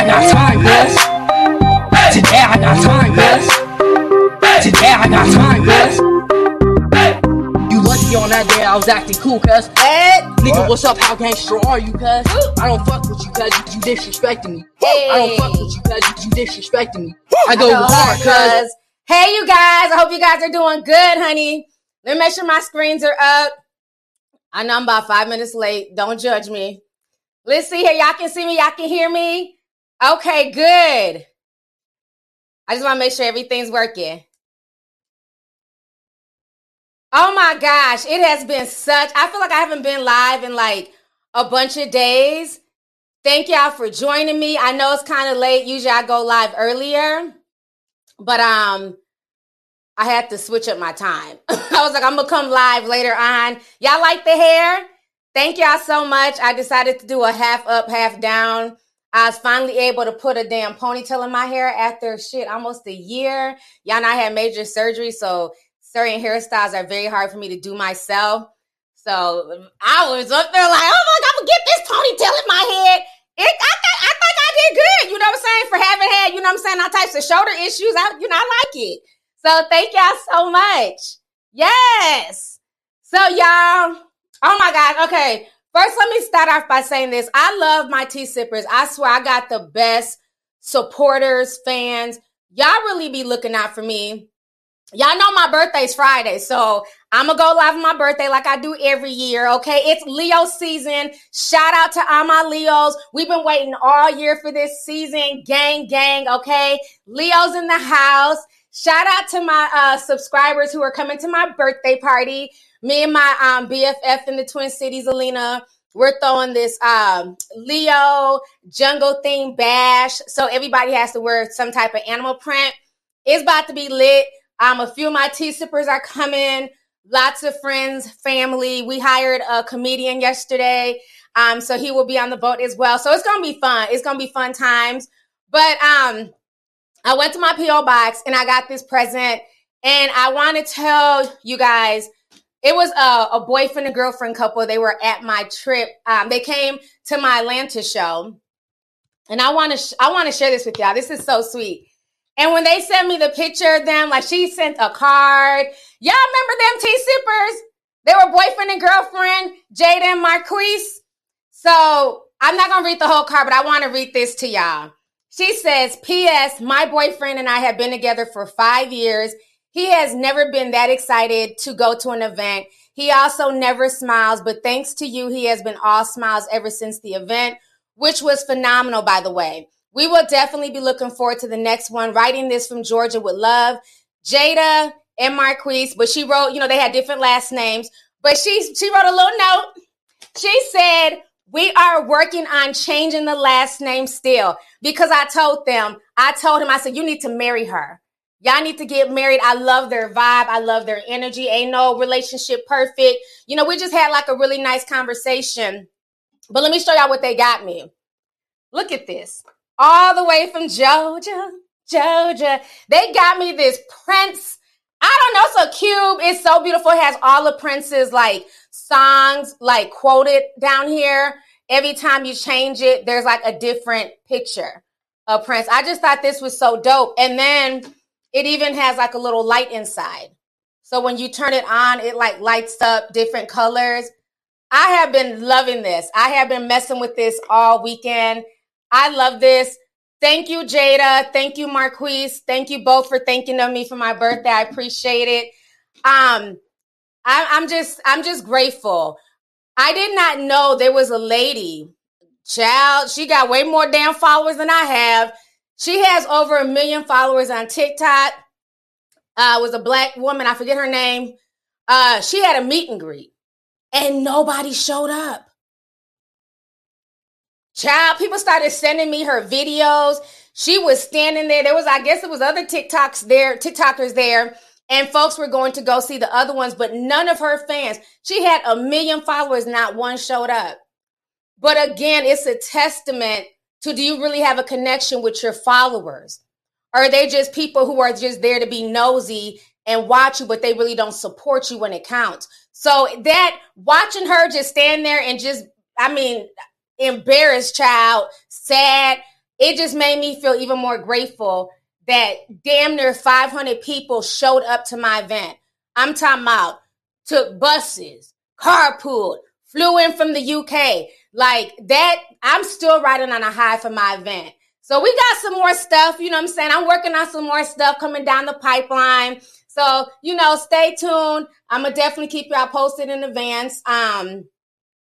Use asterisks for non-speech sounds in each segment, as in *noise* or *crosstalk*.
I got time, cuz. Today I got time, cuz. Today I got time, cuz. You lucky on that day I was acting cool, cuz. Hey, Nigga, what's up? How gangster are you, cuz? I don't fuck with you, cuz. You, you disrespecting me. I don't fuck with you, cuz. You, you disrespecting me. I go Go hard, cuz. cuz. Hey, you guys. I hope you guys are doing good, honey. Let me make sure my screens are up. I know I'm about five minutes late. Don't judge me. Let's see here. Y'all can see me. Y'all can hear me. Okay, good. I just want to make sure everything's working. Oh my gosh, it has been such. I feel like I haven't been live in like a bunch of days. Thank y'all for joining me. I know it's kind of late. Usually I go live earlier, but um I had to switch up my time. *laughs* I was like, I'm gonna come live later on. Y'all like the hair? Thank y'all so much. I decided to do a half up, half down. I was finally able to put a damn ponytail in my hair after shit almost a year. Y'all know I had major surgery, so certain hairstyles are very hard for me to do myself. So um, I was up there like, oh my god, I'm gonna get this ponytail in my head. It, I, th- I think I did good. You know what I'm saying? For having had, you know what I'm saying, all types of shoulder issues. I, you know, I like it. So thank y'all so much. Yes. So y'all, oh my God. Okay. First, let me start off by saying this. I love my tea sippers. I swear I got the best supporters, fans. Y'all really be looking out for me. Y'all know my birthday's Friday, so I'm gonna go live on my birthday like I do every year. Okay, it's Leo season. Shout out to all my Leos. We've been waiting all year for this season. Gang, gang. Okay, Leo's in the house. Shout out to my uh, subscribers who are coming to my birthday party. Me and my um, BFF in the Twin Cities, Alina. We're throwing this um, Leo jungle theme bash, so everybody has to wear some type of animal print. It's about to be lit. Um, a few of my tea sippers are coming. Lots of friends, family. We hired a comedian yesterday, um, so he will be on the boat as well. So it's gonna be fun. It's gonna be fun times. But um, I went to my PO box and I got this present, and I want to tell you guys. It was a, a boyfriend and girlfriend couple. They were at my trip. Um, they came to my Atlanta show, and I want to sh- I want to share this with y'all. This is so sweet. And when they sent me the picture of them, like she sent a card. Y'all remember them tea sippers? They were boyfriend and girlfriend, Jada and Marquise. So I'm not gonna read the whole card, but I want to read this to y'all. She says, P.S. My boyfriend and I have been together for five years. He has never been that excited to go to an event. He also never smiles, but thanks to you, he has been all smiles ever since the event, which was phenomenal, by the way. We will definitely be looking forward to the next one. Writing this from Georgia with love, Jada and Marquise. But she wrote, you know, they had different last names. But she she wrote a little note. She said, "We are working on changing the last name still because I told them, I told him, I said, you need to marry her. Y'all need to get married. I love their vibe. I love their energy. Ain't no relationship perfect. You know, we just had like a really nice conversation. But let me show y'all what they got me. Look at this all the way from Georgia, Georgia. They got me this Prince. I don't know, So cube. It's so beautiful. It has all the Prince's like songs like quoted down here. Every time you change it, there's like a different picture of Prince. I just thought this was so dope. And then it even has like a little light inside. So when you turn it on, it like lights up different colors. I have been loving this. I have been messing with this all weekend. I love this. Thank you, Jada. Thank you, Marquise. Thank you both for thinking of me for my birthday. I appreciate it. Um, I, I'm just, I'm just grateful. I did not know there was a lady, child. She got way more damn followers than I have. She has over a million followers on TikTok. Uh, was a black woman. I forget her name. Uh, she had a meet and greet, and nobody showed up. Child, people started sending me her videos. She was standing there. There was, I guess, it was other TikToks there, TikTokers there, and folks were going to go see the other ones, but none of her fans. She had a million followers, not one showed up. But again, it's a testament to do you really have a connection with your followers? Or are they just people who are just there to be nosy and watch you, but they really don't support you when it counts? So that watching her just stand there and just, I mean, embarrassed child, sad. it just made me feel even more grateful that damn near 500 people showed up to my event. I'm talking about took buses, carpool, flew in from the UK. Like that, I'm still riding on a high for my event. So we got some more stuff, you know I'm saying? I'm working on some more stuff coming down the pipeline. So, you know, stay tuned. I'm gonna definitely keep y'all posted in advance. Um,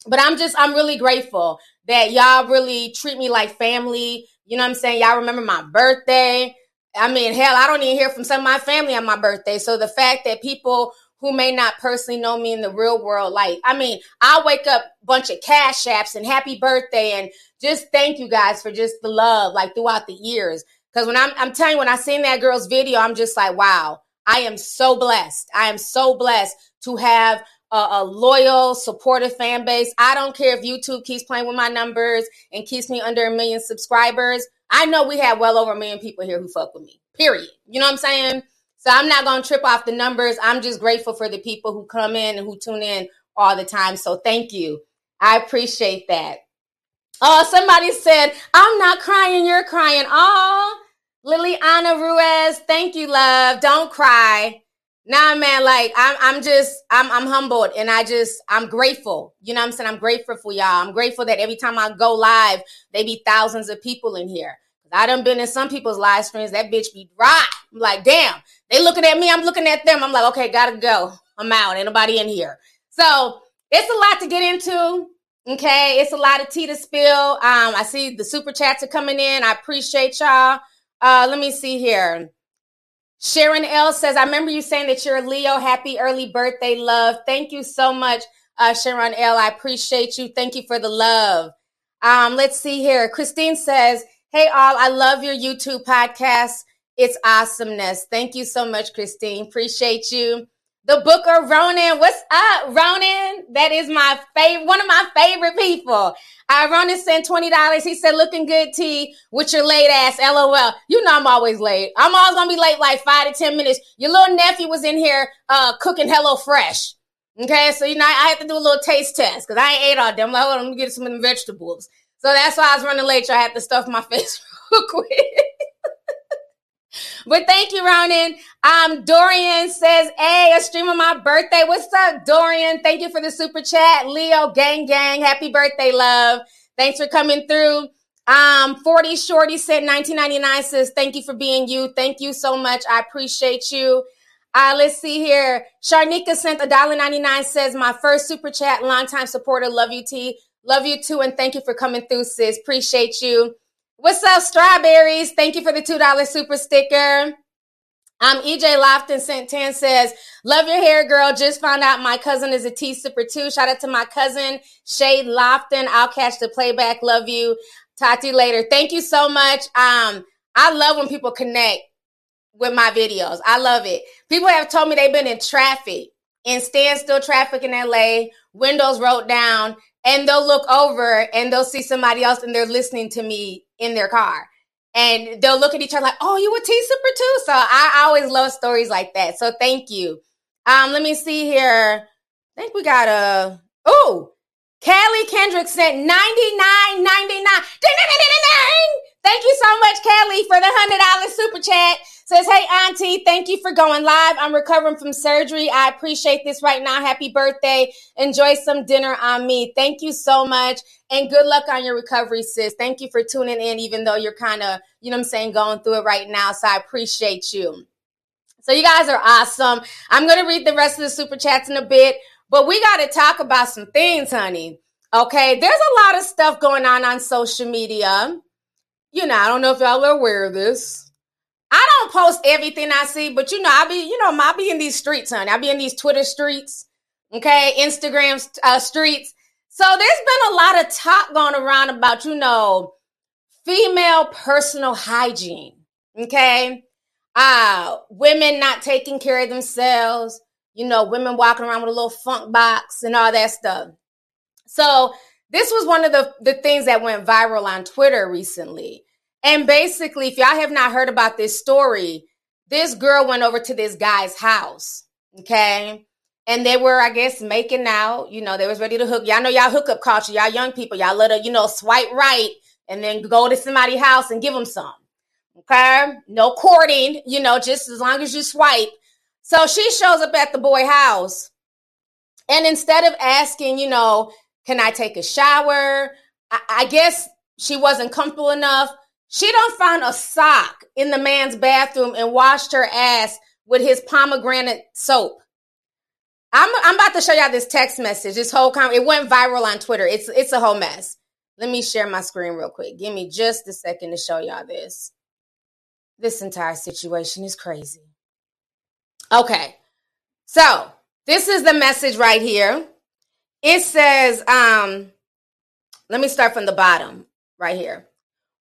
but I'm just I'm really grateful that y'all really treat me like family. You know I'm saying? Y'all remember my birthday. I mean, hell, I don't even hear from some of my family on my birthday. So the fact that people who may not personally know me in the real world, like, I mean, I'll wake up bunch of cash apps and happy birthday and just thank you guys for just the love, like throughout the years. Cause when I'm, I'm telling you, when I seen that girl's video, I'm just like, wow, I am so blessed. I am so blessed to have a, a, loyal, supportive fan base. I don't care if YouTube keeps playing with my numbers and keeps me under a million subscribers. I know we have well over a million people here who fuck with me. Period. You know what I'm saying? So I'm not going to trip off the numbers. I'm just grateful for the people who come in and who tune in all the time. So thank you. I appreciate that. Oh, somebody said, I'm not crying, you're crying. Oh, Liliana Ruiz, thank you, love. Don't cry. Nah, man, like I'm I'm just I'm I'm humbled and I just I'm grateful. You know what I'm saying? I'm grateful for y'all. I'm grateful that every time I go live, they be thousands of people in here. I done been in some people's live streams. That bitch be dry. I'm like, damn, they looking at me. I'm looking at them. I'm like, okay, gotta go. I'm out. Ain't nobody in here. So it's a lot to get into. Okay, it's a lot of tea to spill. Um, I see the super chats are coming in. I appreciate y'all. Uh, let me see here. Sharon L says, I remember you saying that you're a Leo. Happy early birthday, love. Thank you so much, uh, Sharon L. I appreciate you. Thank you for the love. Um, let's see here. Christine says, Hey, all, I love your YouTube podcast. It's awesomeness. Thank you so much, Christine. Appreciate you. The Booker Ronan, what's up, Ronan? That is my favorite, one of my favorite people. Uh, Ronan sent twenty dollars. He said, "Looking good, T, with your late ass." LOL. You know I'm always late. I'm always gonna be late, like five to ten minutes. Your little nephew was in here uh, cooking Hello Fresh. Okay, so you know I had to do a little taste test because I ain't ate all them. Like, hold on, let me get some of the vegetables. So that's why I was running late. So I had to stuff my *laughs* face real quick. But thank you, Ronan. Um, Dorian says, Hey, a stream of my birthday. What's up, Dorian? Thank you for the super chat. Leo, gang, gang. Happy birthday, love. Thanks for coming through. Um, 40 Shorty said 1999 says, Thank you for being you. Thank you so much. I appreciate you. Uh, let's see here. Sharnika sent a dollar ninety nine. says, My first super chat, longtime supporter. Love you, T. Love you too, and thank you for coming through, sis. Appreciate you. What's up, strawberries? Thank you for the $2 super sticker. Um, EJ Lofton sent 10 says, Love your hair, girl. Just found out my cousin is a T super too. Shout out to my cousin, Shade Lofton. I'll catch the playback. Love you. Talk to you later. Thank you so much. Um, I love when people connect with my videos. I love it. People have told me they've been in traffic, in standstill traffic in LA, windows rolled down, and they'll look over and they'll see somebody else and they're listening to me in their car. And they'll look at each other like oh you a t super too? So I, I always love stories like that. So thank you. Um let me see here. I think we got a oh Callie Kendrick sent 99 99 Thank you so much, Kelly, for the $100 super chat. Says, hey, Auntie, thank you for going live. I'm recovering from surgery. I appreciate this right now. Happy birthday. Enjoy some dinner on me. Thank you so much. And good luck on your recovery, sis. Thank you for tuning in, even though you're kind of, you know I'm saying, going through it right now. So I appreciate you. So you guys are awesome. I'm going to read the rest of the super chats in a bit, but we got to talk about some things, honey. Okay. There's a lot of stuff going on on social media. You know, I don't know if y'all are aware of this I don't post everything I see, but you know, I be, you know, I be in these streets, honey. I be in these Twitter streets, okay, Instagram uh, streets. So there's been a lot of talk going around about, you know, female personal hygiene, okay? Uh, women not taking care of themselves, you know, women walking around with a little funk box and all that stuff. So this was one of the, the things that went viral on Twitter recently. And basically, if y'all have not heard about this story, this girl went over to this guy's house, okay? And they were, I guess, making out. You know, they was ready to hook. Y'all know y'all hookup culture. Y'all young people, y'all let her, you know, swipe right and then go to somebody's house and give them some. Okay, no courting, you know, just as long as you swipe. So she shows up at the boy house, and instead of asking, you know, can I take a shower? I, I guess she wasn't comfortable enough. She don't find a sock in the man's bathroom and washed her ass with his pomegranate soap. I'm I'm about to show y'all this text message. This whole com- it went viral on Twitter. It's it's a whole mess. Let me share my screen real quick. Give me just a second to show y'all this. This entire situation is crazy. Okay. So, this is the message right here. It says um let me start from the bottom right here.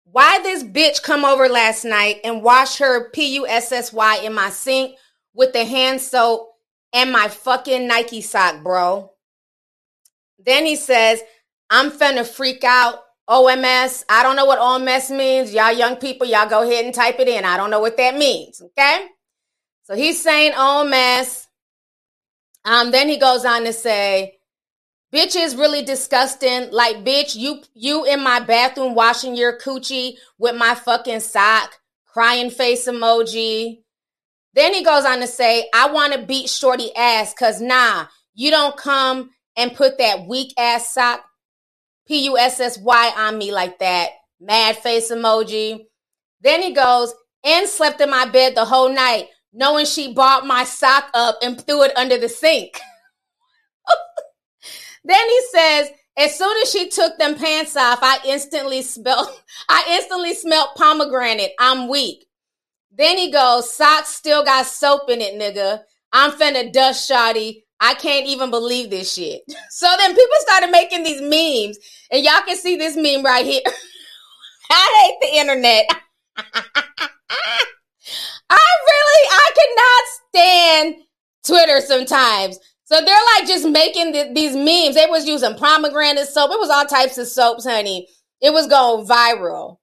Why this bitch come over last night and wash her P U S S Y in my sink with the hand soap and my fucking Nike sock, bro. Then he says, I'm finna freak out. OMS. I don't know what OMS means. Y'all young people, y'all go ahead and type it in. I don't know what that means. Okay. So he's saying OMS. Um, then he goes on to say, bitch is really disgusting. Like, bitch, you you in my bathroom washing your coochie with my fucking sock, crying face emoji. Then he goes on to say, I want to beat Shorty ass because nah, you don't come and put that weak ass sock, P U S S Y, on me like that. Mad face emoji. Then he goes, and slept in my bed the whole night, knowing she bought my sock up and threw it under the sink. *laughs* then he says, as soon as she took them pants off, I instantly smelled *laughs* I instantly smelled pomegranate. I'm weak. Then he goes, socks still got soap in it, nigga. I'm finna dust shoddy. I can't even believe this shit. *laughs* So then people started making these memes, and y'all can see this meme right here. *laughs* I hate the internet. I really, I cannot stand Twitter sometimes. So they're like just making the, these memes. They was using pomegranate soap. It was all types of soaps, honey. It was going viral.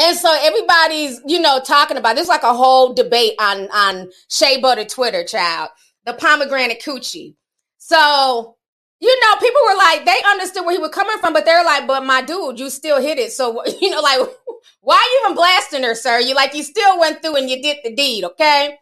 And so everybody's, you know, talking about this like a whole debate on on Shea Butter Twitter, child. The pomegranate coochie. So, you know, people were like, they understood where he was coming from, but they're like, but my dude, you still hit it. So, *laughs* you know, like, *laughs* why are you even blasting her, sir? You like you still went through and you did the deed, okay?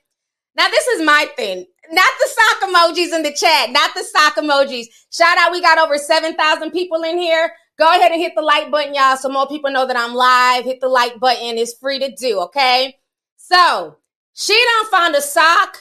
Now, this is my thing. Not the sock emojis in the chat, not the sock emojis. Shout out, we got over 7,000 people in here. Go ahead and hit the like button, y'all, so more people know that I'm live. Hit the like button. It's free to do, okay? So she don't find a sock.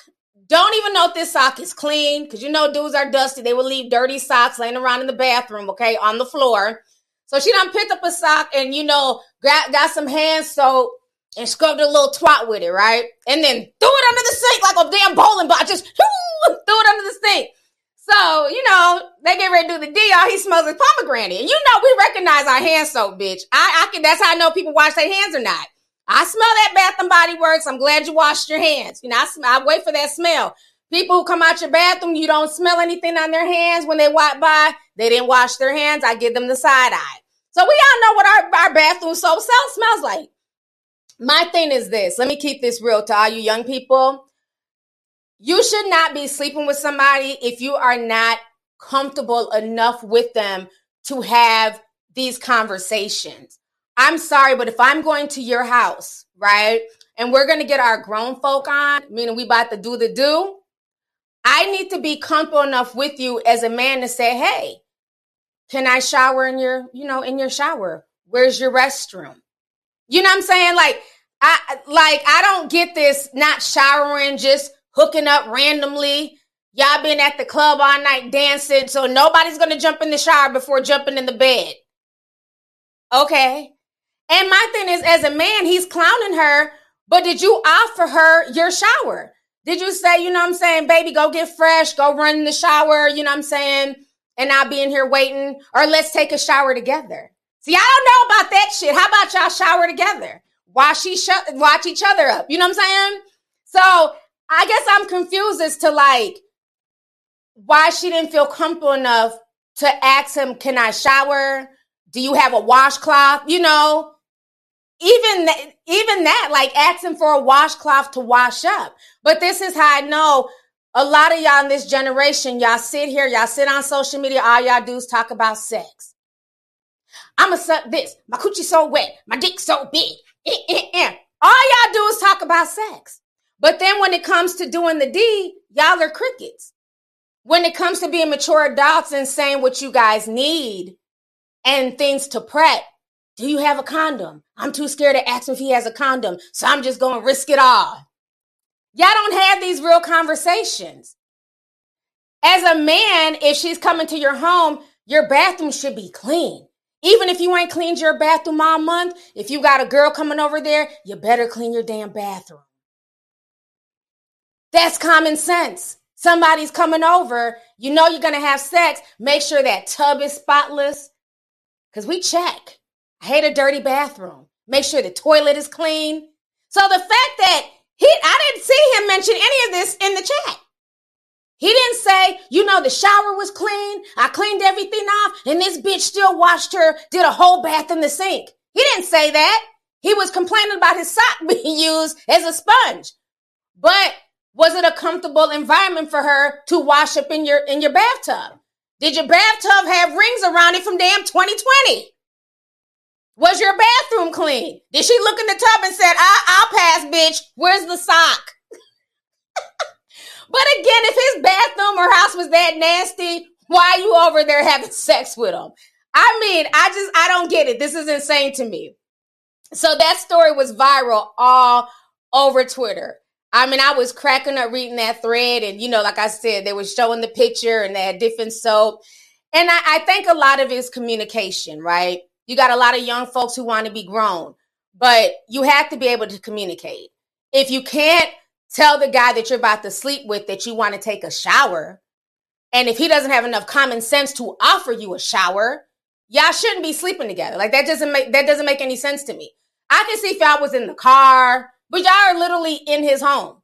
Don't even know if this sock is clean, because you know dudes are dusty. They will leave dirty socks laying around in the bathroom, okay, on the floor. So she done picked up a sock and you know got got some hand soap and scrubbed a little twat with it, right? And then threw it under the sink like a damn bowling ball. Just *laughs* threw it under the sink. So, you know, they get ready to do the deal. He smells his pomegranate. And you know, we recognize our hand soap, bitch. I, I can, that's how I know people wash their hands or not. I smell that Bath and Body Works. I'm glad you washed your hands. You know, I, I wait for that smell. People who come out your bathroom, you don't smell anything on their hands when they walk by. They didn't wash their hands. I give them the side eye. So we all know what our, our bathroom soap smells like. My thing is this. Let me keep this real to all you young people. You should not be sleeping with somebody if you are not comfortable enough with them to have these conversations. I'm sorry, but if I'm going to your house, right, and we're going to get our grown folk on, meaning we about to do the do, I need to be comfortable enough with you as a man to say, "Hey, can I shower in your, you know, in your shower? Where's your restroom?" You know what I'm saying? Like I like I don't get this not showering just hooking up randomly. Y'all been at the club all night dancing, so nobody's gonna jump in the shower before jumping in the bed. Okay. And my thing is, as a man, he's clowning her, but did you offer her your shower? Did you say, you know what I'm saying, baby, go get fresh, go run in the shower, you know what I'm saying, and I'll be in here waiting, or let's take a shower together? See, I don't know about that shit. How about y'all shower together? Watch, each, watch each other up. You know what I'm saying? So I guess I'm confused as to like why she didn't feel comfortable enough to ask him, Can I shower? Do you have a washcloth? You know, even that, even that, like asking for a washcloth to wash up. But this is how I know a lot of y'all in this generation, y'all sit here, y'all sit on social media, all y'all do is talk about sex. I'ma suck this. My coochie so wet. My dick so big. Eh, eh, eh. All y'all do is talk about sex. But then when it comes to doing the D, y'all are crickets. When it comes to being mature adults and saying what you guys need and things to prep, do you have a condom? I'm too scared to ask him if he has a condom, so I'm just gonna risk it all. Y'all don't have these real conversations. As a man, if she's coming to your home, your bathroom should be clean. Even if you ain't cleaned your bathroom all month, if you got a girl coming over there, you better clean your damn bathroom. That's common sense. Somebody's coming over, you know you're gonna have sex, make sure that tub is spotless. Because we check. I hate a dirty bathroom. Make sure the toilet is clean. So the fact that he, I didn't see him mention any of this in the chat. He didn't say, you know, the shower was clean. I cleaned everything off and this bitch still washed her, did a whole bath in the sink. He didn't say that. He was complaining about his *laughs* sock being used as a sponge. But was it a comfortable environment for her to wash up in your in your bathtub? Did your bathtub have rings around it from damn 2020? Was your bathroom clean? Did she look in the tub and said, I- I'll pass, bitch. Where's the sock? But again, if his bathroom or house was that nasty, why are you over there having *laughs* sex with him? I mean, I just, I don't get it. This is insane to me. So that story was viral all over Twitter. I mean, I was cracking up reading that thread. And, you know, like I said, they were showing the picture and they had different soap. And I, I think a lot of it is communication, right? You got a lot of young folks who want to be grown, but you have to be able to communicate. If you can't tell the guy that you're about to sleep with that you want to take a shower, and if he doesn't have enough common sense to offer you a shower, y'all shouldn't be sleeping together. Like that doesn't make that doesn't make any sense to me. I can see if y'all was in the car, but y'all are literally in his home.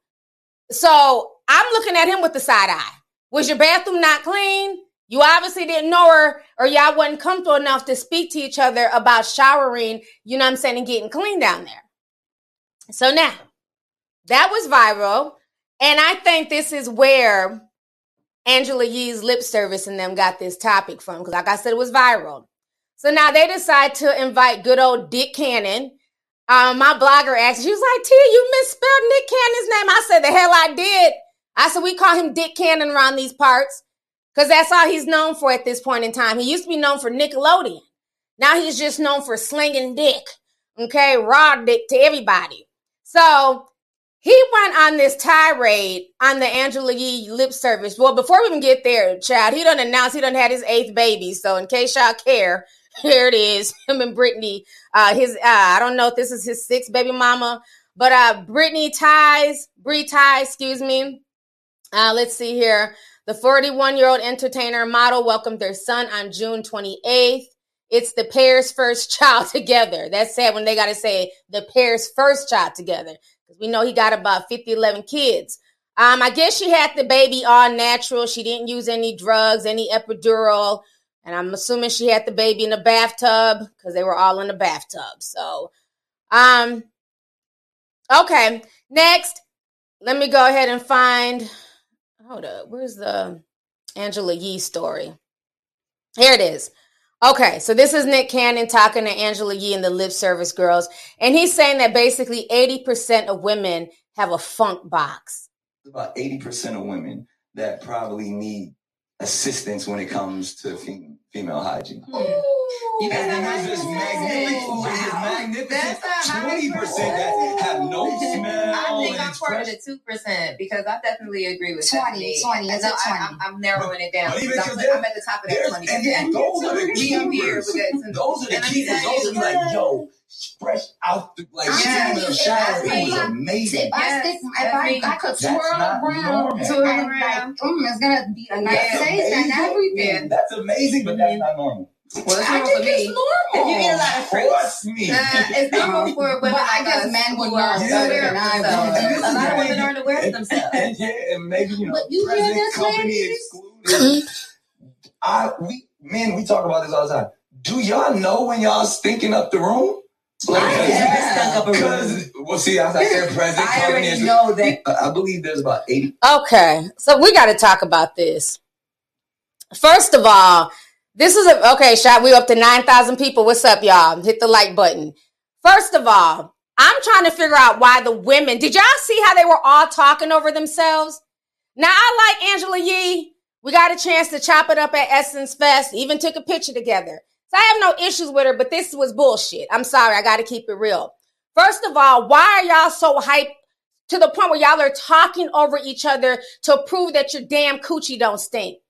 So I'm looking at him with the side eye. Was your bathroom not clean? You obviously didn't know her or y'all wasn't comfortable enough to speak to each other about showering, you know what I'm saying, and getting clean down there. So now, that was viral. And I think this is where Angela Yee's lip service and them got this topic from. Because like I said, it was viral. So now they decide to invite good old Dick Cannon. Um, my blogger asked, she was like, T, you misspelled Nick Cannon's name. I said, the hell I did. I said, we call him Dick Cannon around these parts because that's all he's known for at this point in time. He used to be known for Nickelodeon. Now he's just known for slinging dick, okay, raw dick to everybody. So he went on this tirade on the Angela Yee lip service. Well, before we even get there, Chad, he done announced he done had his eighth baby. So in case y'all care, *laughs* here it is. *laughs* Him and Brittany. Uh, his uh, I don't know if this is his sixth baby mama, but uh, Brittany Ties, Brie Ties, excuse me. Uh, let's see here. The 41 year old entertainer model welcomed their son on June 28th. It's the pair's first *laughs* child together. That's sad when they got to say the pair's first child together because we know he got about 50, 11 kids. Um, I guess she had the baby all natural. She didn't use any drugs, any epidural. And I'm assuming she had the baby in the bathtub because they were all in the bathtub. So, um, okay. Next, let me go ahead and find hold up. Where's the Angela Yee story? Here it is. Okay, so this is Nick Cannon talking to Angela Yee and the lip service girls, and he's saying that basically 80% of women have a funk box. About 80% of women that probably need assistance when it comes to female hygiene. Ooh. You and then there's this magnificent, wow. magnificent twenty percent that have no smell. *laughs* I think I'm part of the two percent because I definitely agree with 20, 20, I, I, I'm narrowing it down. I'm, I'm, at the top of that twenty percent. Those are the keepers. Those are the keepers. Those are like, yo, fresh out the like yeah, steam the shower. It was amazing. If I stick, if I, I could twirl around, twirl around, mm, it's gonna be a nice taste and everything. That's amazing, but that's not normal. Well, it's normal for me. Normal. If you eat a lot of fruits, me. Uh, it's *laughs* normal for women like I guess men would know better than I would. A lot of women aren't aware of themselves. And, *laughs* yeah, and maybe you know, but you present company excluded. I we men we talk about this all the time. Do y'all know when y'all stinking up the room? Like, because well, see, as I said, present I already know that. I believe there's about eighty. Okay, so we got to talk about this. First of all, This is a okay shot. We up to nine thousand people. What's up, y'all? Hit the like button. First of all, I'm trying to figure out why the women. Did y'all see how they were all talking over themselves? Now I like Angela Yee. We got a chance to chop it up at Essence Fest. Even took a picture together. So I have no issues with her, but this was bullshit. I'm sorry. I got to keep it real. First of all, why are y'all so hyped to the point where y'all are talking over each other to prove that your damn coochie don't stink?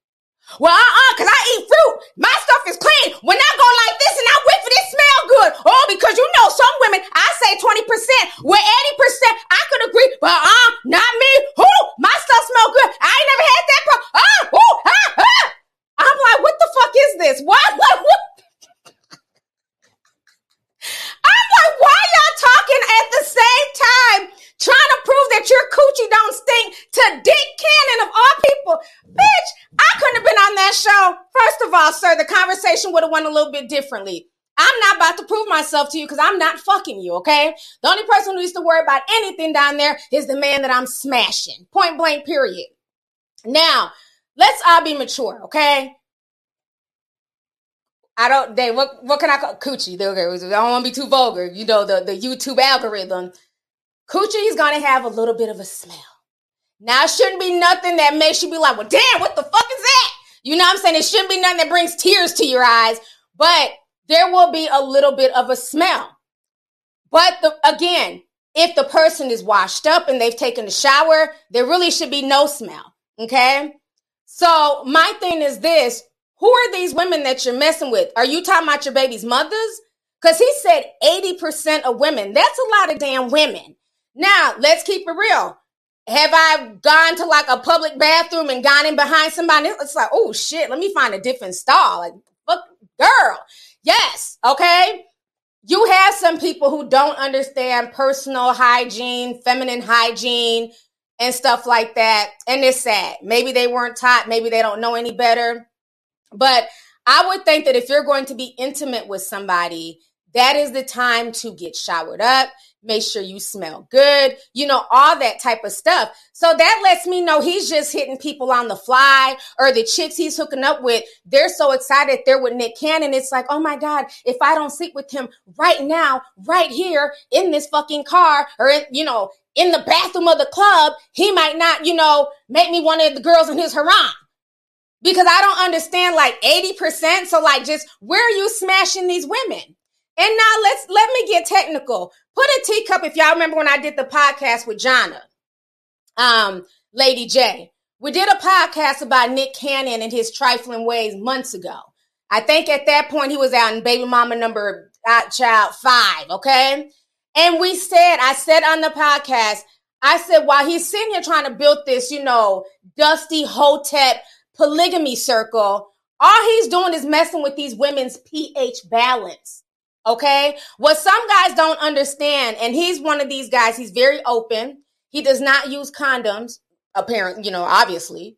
Well, uh-uh, because I eat fruit. My stuff is clean. When I go like this and I whip it, it smell good. Oh, because you know some women, I say 20%, with 80%, I could agree, but uh, not me. Who? My stuff smell good. I ain't never had that problem. Ah, ooh, ah, ah. I'm like, what the fuck is this? *laughs* What? What? what? I'm like, why y'all talking at the same time, trying to prove that your coochie don't stink to Dick Cannon of all people? Bitch, I couldn't have been on that show. First of all, sir, the conversation would have went a little bit differently. I'm not about to prove myself to you because I'm not fucking you, okay? The only person who needs to worry about anything down there is the man that I'm smashing. Point blank, period. Now, let's all be mature, okay? I don't. They what? What can I call coochie? Okay, I don't want to be too vulgar. You know the the YouTube algorithm. Coochie is gonna have a little bit of a smell. Now it shouldn't be nothing that makes you be like, well, damn, what the fuck is that? You know what I'm saying? It shouldn't be nothing that brings tears to your eyes, but there will be a little bit of a smell. But the, again, if the person is washed up and they've taken a shower, there really should be no smell. Okay. So my thing is this who are these women that you're messing with? Are you talking about your baby's mothers? Because he said 80% of women. That's a lot of damn women. Now, let's keep it real. Have I gone to like a public bathroom and gone in behind somebody? It's like, oh shit, let me find a different stall. Like, fuck, girl. Yes, okay. You have some people who don't understand personal hygiene, feminine hygiene, and stuff like that. And it's sad. Maybe they weren't taught, maybe they don't know any better. But I would think that if you're going to be intimate with somebody, that is the time to get showered up. Make sure you smell good, you know, all that type of stuff. So that lets me know he's just hitting people on the fly or the chicks he's hooking up with. They're so excited they're with Nick Cannon. It's like, oh my God, if I don't sleep with him right now, right here in this fucking car or, in, you know, in the bathroom of the club, he might not, you know, make me one of the girls in his harem because I don't understand like 80%. So like just where are you smashing these women? And now let's let me get technical. Put a teacup if y'all remember when I did the podcast with Jonna, um, Lady J. We did a podcast about Nick Cannon and his trifling ways months ago. I think at that point he was out in baby mama number uh, child five, okay? And we said, I said on the podcast, I said, while he's sitting here trying to build this, you know, dusty hotep polygamy circle, all he's doing is messing with these women's pH balance. Okay. What some guys don't understand, and he's one of these guys, he's very open. He does not use condoms, apparently, you know, obviously.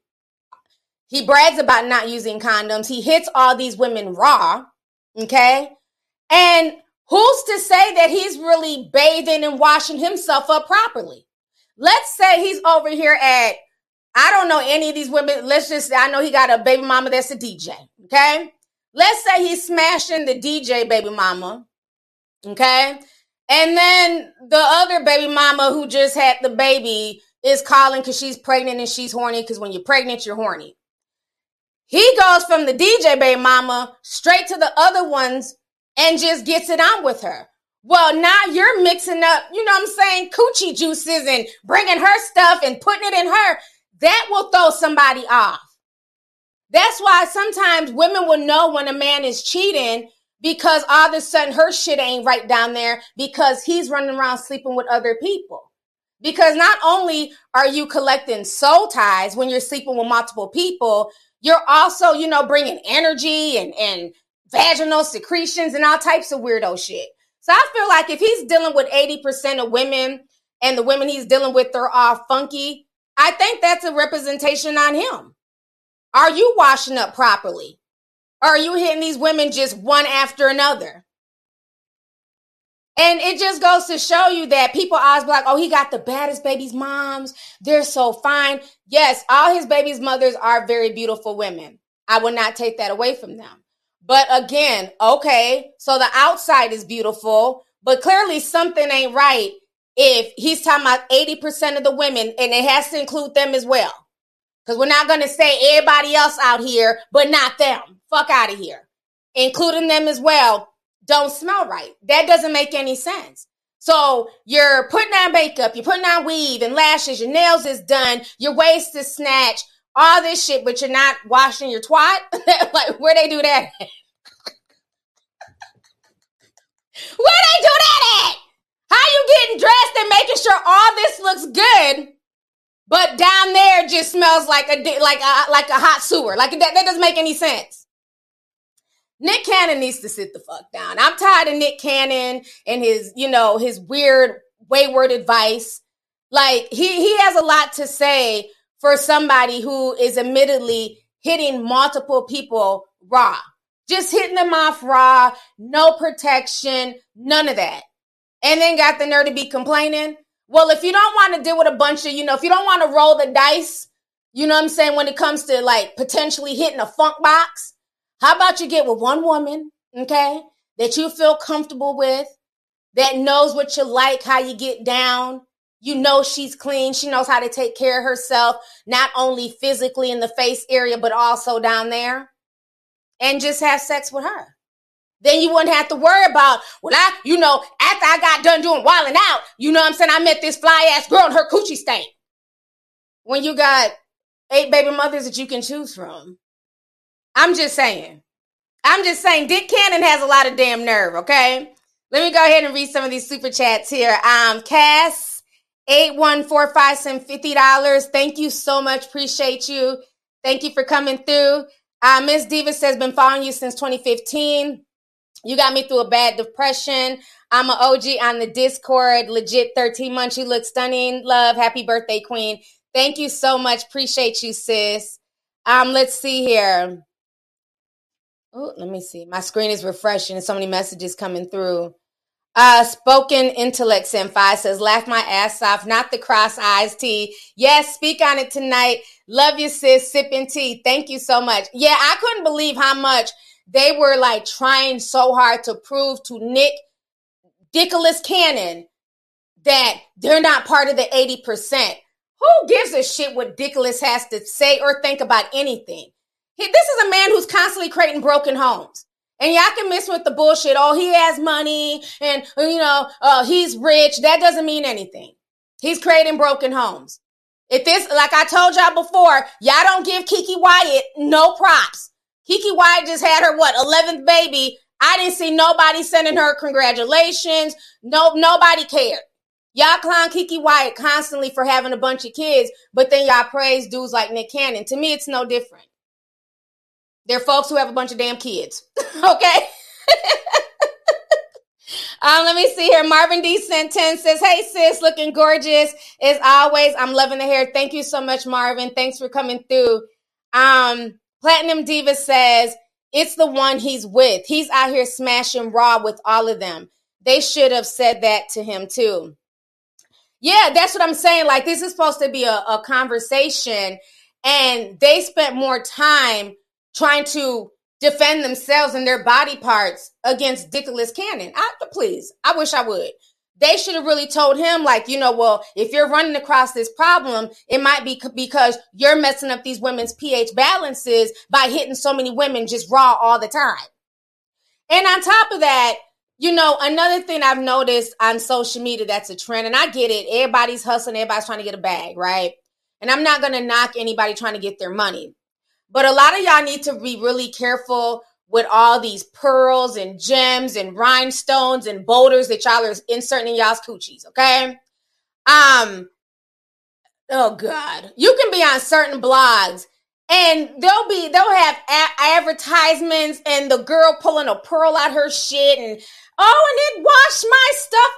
He brags about not using condoms. He hits all these women raw. Okay. And who's to say that he's really bathing and washing himself up properly? Let's say he's over here at, I don't know any of these women. Let's just, I know he got a baby mama that's a DJ. Okay. Let's say he's smashing the DJ baby mama. Okay. And then the other baby mama who just had the baby is calling because she's pregnant and she's horny because when you're pregnant, you're horny. He goes from the DJ baby mama straight to the other ones and just gets it on with her. Well, now you're mixing up, you know what I'm saying, coochie juices and bringing her stuff and putting it in her. That will throw somebody off. That's why sometimes women will know when a man is cheating because all of a sudden her shit ain't right down there because he's running around sleeping with other people. Because not only are you collecting soul ties when you're sleeping with multiple people, you're also, you know, bringing energy and, and vaginal secretions and all types of weirdo shit. So I feel like if he's dealing with 80% of women and the women he's dealing with are all funky, I think that's a representation on him. Are you washing up properly? Or are you hitting these women just one after another? And it just goes to show you that people always be like, oh, he got the baddest baby's moms. They're so fine. Yes, all his baby's mothers are very beautiful women. I will not take that away from them. But again, okay, so the outside is beautiful, but clearly something ain't right if he's talking about 80% of the women and it has to include them as well. Because we're not going to say everybody else out here, but not them. Fuck out of here. Including them as well don't smell right. That doesn't make any sense. So you're putting on makeup, you're putting on weave and lashes, your nails is done, your waist is snatched, all this shit, but you're not washing your twat. *laughs* like where they do that? where they do that at? *laughs* How you getting dressed and making sure all this looks good, but down there just smells like a like a like a hot sewer? Like that, that doesn't make any sense. Nick Cannon needs to sit the fuck down. I'm tired of Nick Cannon and his, you know, his weird, wayward advice. Like he he has a lot to say for somebody who is admittedly hitting multiple people raw. Just hitting them off raw, no protection, none of that. And then got the nerve to be complaining. Well, if you don't want to deal with a bunch of, you know, if you don't want to roll the dice, you know what I'm saying, when it comes to like potentially hitting a funk box, how about you get with one woman, okay, that you feel comfortable with, that knows what you like, how you get down. You know she's clean. She knows how to take care of herself, not only physically in the face area, but also down there. And just have sex with her. Then you wouldn't have to worry about, well, I, you know, after I got done doing wilding out, you know I'm saying? I met this fly ass girl and her coochie stank. When you got eight baby mothers that you can choose from. I'm just saying. I'm just saying, Dick Cannon has a lot of damn nerve, okay? Let me go ahead and read some of these super chats here. Um, Cass, 8145 sent $50. Thank you so much. Appreciate you. Thank you for coming through. Uh, Miss Diva says, been following you since 2015. You got me through a bad depression. I'm an OG on the Discord. Legit 13 months. You look stunning. Love. Happy birthday, Queen. Thank you so much. Appreciate you, sis. Um, let's see here. Oh, let me see. My screen is refreshing. So many messages coming through. Uh, spoken intellect Senpai says, laugh my ass off, not the cross eyes tea. Yes, speak on it tonight. Love you, sis. Sipping tea. Thank you so much. Yeah, I couldn't believe how much they were like trying so hard to prove to Nick Nicholas Cannon that they're not part of the 80%. Who gives a shit what Nicholas has to say or think about anything? He, this is a man who's constantly creating broken homes. And y'all can miss with the bullshit. Oh, he has money and, you know, uh, he's rich. That doesn't mean anything. He's creating broken homes. If this, like I told y'all before, y'all don't give Keke Wyatt no props. Keke Wyatt just had her, what, 11th baby. I didn't see nobody sending her congratulations. No, nobody cared. Y'all clown Keke Wyatt constantly for having a bunch of kids, but then y'all praise dudes like Nick Cannon. To me, it's no different. They're folks who have a bunch of damn kids. *laughs* okay. *laughs* um, let me see here. Marvin D sentence says, Hey sis, looking gorgeous as always. I'm loving the hair. Thank you so much, Marvin. Thanks for coming through. Um, Platinum Diva says, It's the one he's with. He's out here smashing raw with all of them. They should have said that to him too. Yeah, that's what I'm saying. Like, this is supposed to be a, a conversation, and they spent more time trying to defend themselves and their body parts against Nicholas Cannon. I, please, I wish I would. They should have really told him, like, you know, well, if you're running across this problem, it might be because you're messing up these women's pH balances by hitting so many women just raw all the time. And on top of that, you know, another thing I've noticed on social media that's a trend, and I get it, everybody's hustling, everybody's trying to get a bag, right? And I'm not going to knock anybody trying to get their money. But a lot of y'all need to be really careful with all these pearls and gems and rhinestones and boulders that y'all are inserting in y'all's coochies, okay? Um, oh God. You can be on certain blogs and they'll be they'll have a- advertisements and the girl pulling a pearl out her shit and oh and it washed my stuff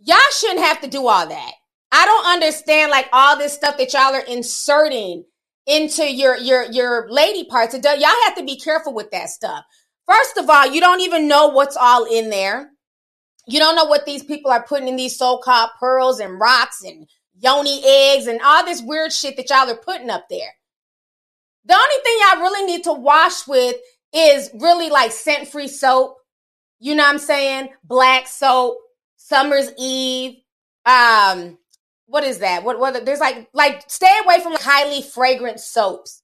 y'all shouldn't have to do all that i don't understand like all this stuff that y'all are inserting into your your your lady parts. It does, y'all have to be careful with that stuff. First of all, you don't even know what's all in there. You don't know what these people are putting in these so-called pearls and rocks and yoni eggs and all this weird shit that y'all are putting up there. The only thing y'all really need to wash with is really like scent free soap. You know what I'm saying? Black soap, Summer's Eve. Um, what is that? What what there's like like stay away from highly fragrant soaps.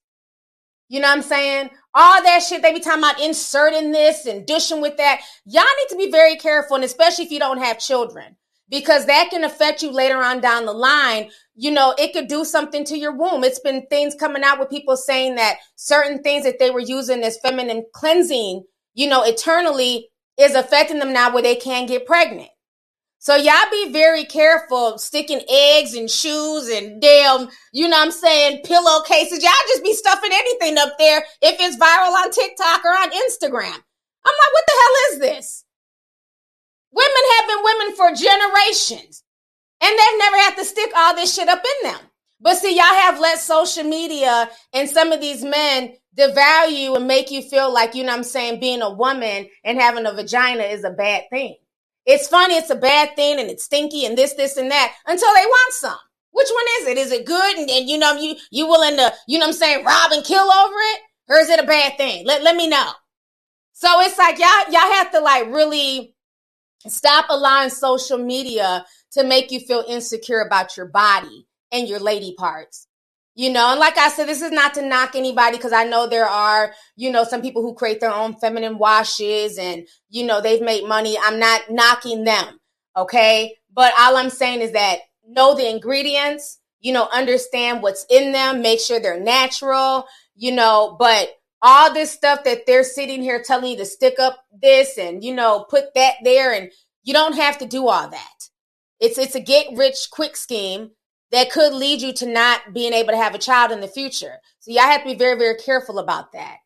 You know what I'm saying? All that shit they be talking about inserting this and dishing with that. Y'all need to be very careful, and especially if you don't have children, because that can affect you later on down the line. You know, it could do something to your womb. It's been things coming out with people saying that certain things that they were using as feminine cleansing, you know, eternally is affecting them now where they can't get pregnant. So y'all be very careful sticking eggs and shoes and damn, you know what I'm saying, pillowcases. Y'all just be stuffing anything up there if it's viral on TikTok or on Instagram. I'm like, what the hell is this? Women have been women for generations. And they've never had to stick all this shit up in them. But see, y'all have let social media and some of these men devalue and make you feel like, you know what I'm saying, being a woman and having a vagina is a bad thing. It's funny, it's a bad thing, and it's stinky, and this, this, and that until they want some. Which one is it? Is it good? And, and you know, you you willing to, you know I'm saying, rob and kill over it? Or is it a bad thing? Let, let me know. So it's like y'all y'all have to like really stop allowing social media to make you feel insecure about your body and your lady parts. You know, and like I said, this is not to knock anybody because I know there are, you know, some people who create their own feminine washes and, you know, they've made money. I'm not knocking them. Okay. But all I'm saying is that know the ingredients, you know, understand what's in them, make sure they're natural, you know, but all this stuff that they're sitting here telling you to stick up this and, you know, put that there and you don't have to do all that. It's it's a get rich quick scheme that could lead you to not being able to have a child in the future. So y'all have to be very, very careful about that.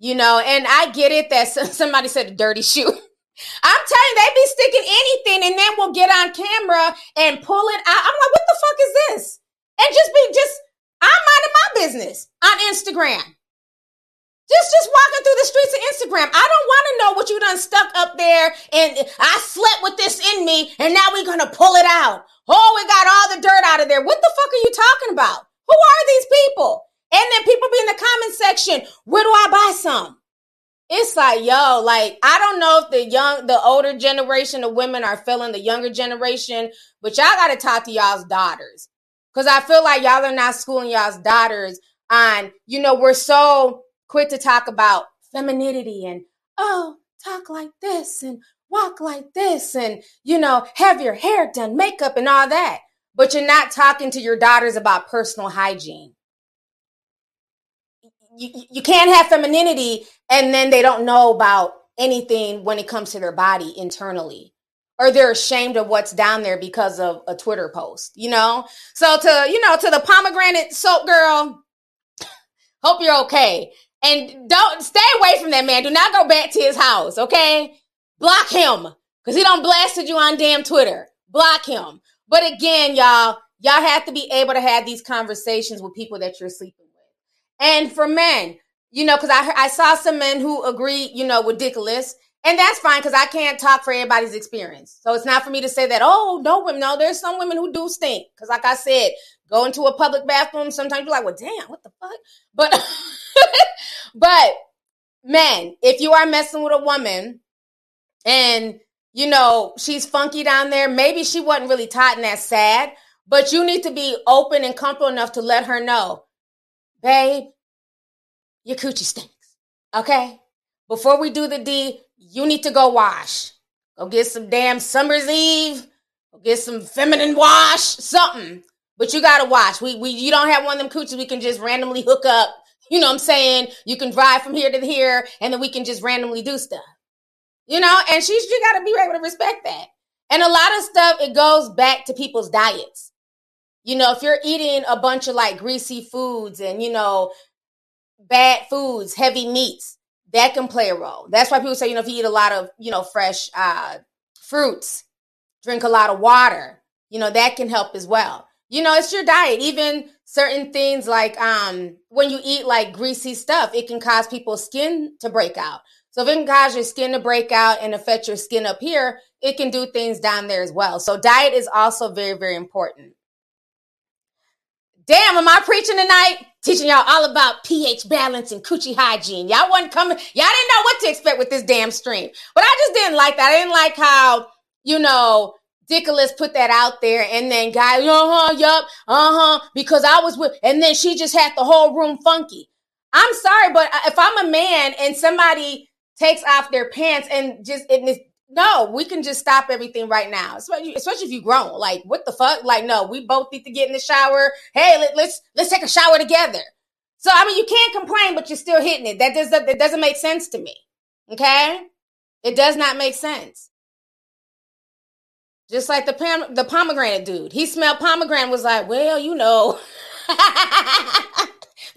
You know, and I get it that *laughs* somebody said a dirty shoe. *laughs* I'm telling you, they be sticking anything and then we'll get on camera and pull it out. I'm like, what the fuck is this? And just be just, I'm minding my business on Instagram. Just just walking through the streets of Instagram. I don't want to know what you done stuck up there and I slept with this in me and now we're gonna pull it out. Oh, we got all the dirt out of there. What the fuck are you talking about? Who are these people? And then people be in the comment section, where do I buy some? It's like, yo, like, I don't know if the young, the older generation of women are feeling the younger generation, but y'all got to talk to y'all's daughters. Cause I feel like y'all are not schooling y'all's daughters on, you know, we're so quick to talk about femininity and, oh, talk like this and walk like this and, you know, have your hair done, makeup and all that. But you're not talking to your daughters about personal hygiene. You, you can't have femininity and then they don't know about anything when it comes to their body internally or they're ashamed of what's down there because of a Twitter post, you know? So to, you know, to the pomegranate soap girl, hope you're okay. And don't stay away from that man. Do not go back to his house, okay? Block him because he don't blasted you on damn Twitter. Block him. But again, y'all, y'all have to be able to have these conversations with people that you're sleeping with. And for men, you know, because I I saw some men who agree, you know, ridiculous. And that's fine because I can't talk for everybody's experience. So it's not for me to say that, oh, no women. No, there's some women who do stink. Because, like I said, go into a public bathroom, sometimes you're like, well, damn, what the fuck? But, *laughs* but men, if you are messing with a woman and you know she's funky down there maybe she wasn't really taught and that's sad but you need to be open and comfortable enough to let her know babe your coochie stinks okay before we do the d you need to go wash. Go get some damn summer's eve. Go get some feminine wash something. But you gotta wash. We, we you don't have one of them coochies we can just randomly hook up. You know what i'm saying? You can drive from here to here and then we can just randomly do stuff. You know, and she's you got to be able to respect that. And a lot of stuff it goes back to people's diets. You know, if you're eating a bunch of like greasy foods and you know bad foods, heavy meats, that can play a role. That's why people say, you know, if you eat a lot of, you know, fresh uh fruits, drink a lot of water, you know, that can help as well. You know, it's your diet. Even certain things like um when you eat like greasy stuff, it can cause people's skin to break out. So if it can cause your skin to break out and affect your skin up here, it can do things down there as well. So diet is also very, very important. Damn, am I preaching tonight? Teaching y'all all about pH balance and coochie hygiene. Y'all wasn't coming, y'all didn't know what to expect with this damn stream. But I just didn't like that. I didn't like how, you know, Dickolas put that out there and then guy, uh-huh, yup, uh-huh, because I was with, and then she just had the whole room funky. I'm sorry, but if I'm a man and somebody takes off their pants and just, it, no, we can just stop everything right now. Especially, especially if you grown. Like, what the fuck? Like, no, we both need to get in the shower. Hey, let, let's let's take a shower together. So I mean, you can't complain, but you're still hitting it. That does that doesn't make sense to me. Okay, it does not make sense. Just like the pom- the pomegranate dude, he smelled pomegranate was like, well, you know, *laughs*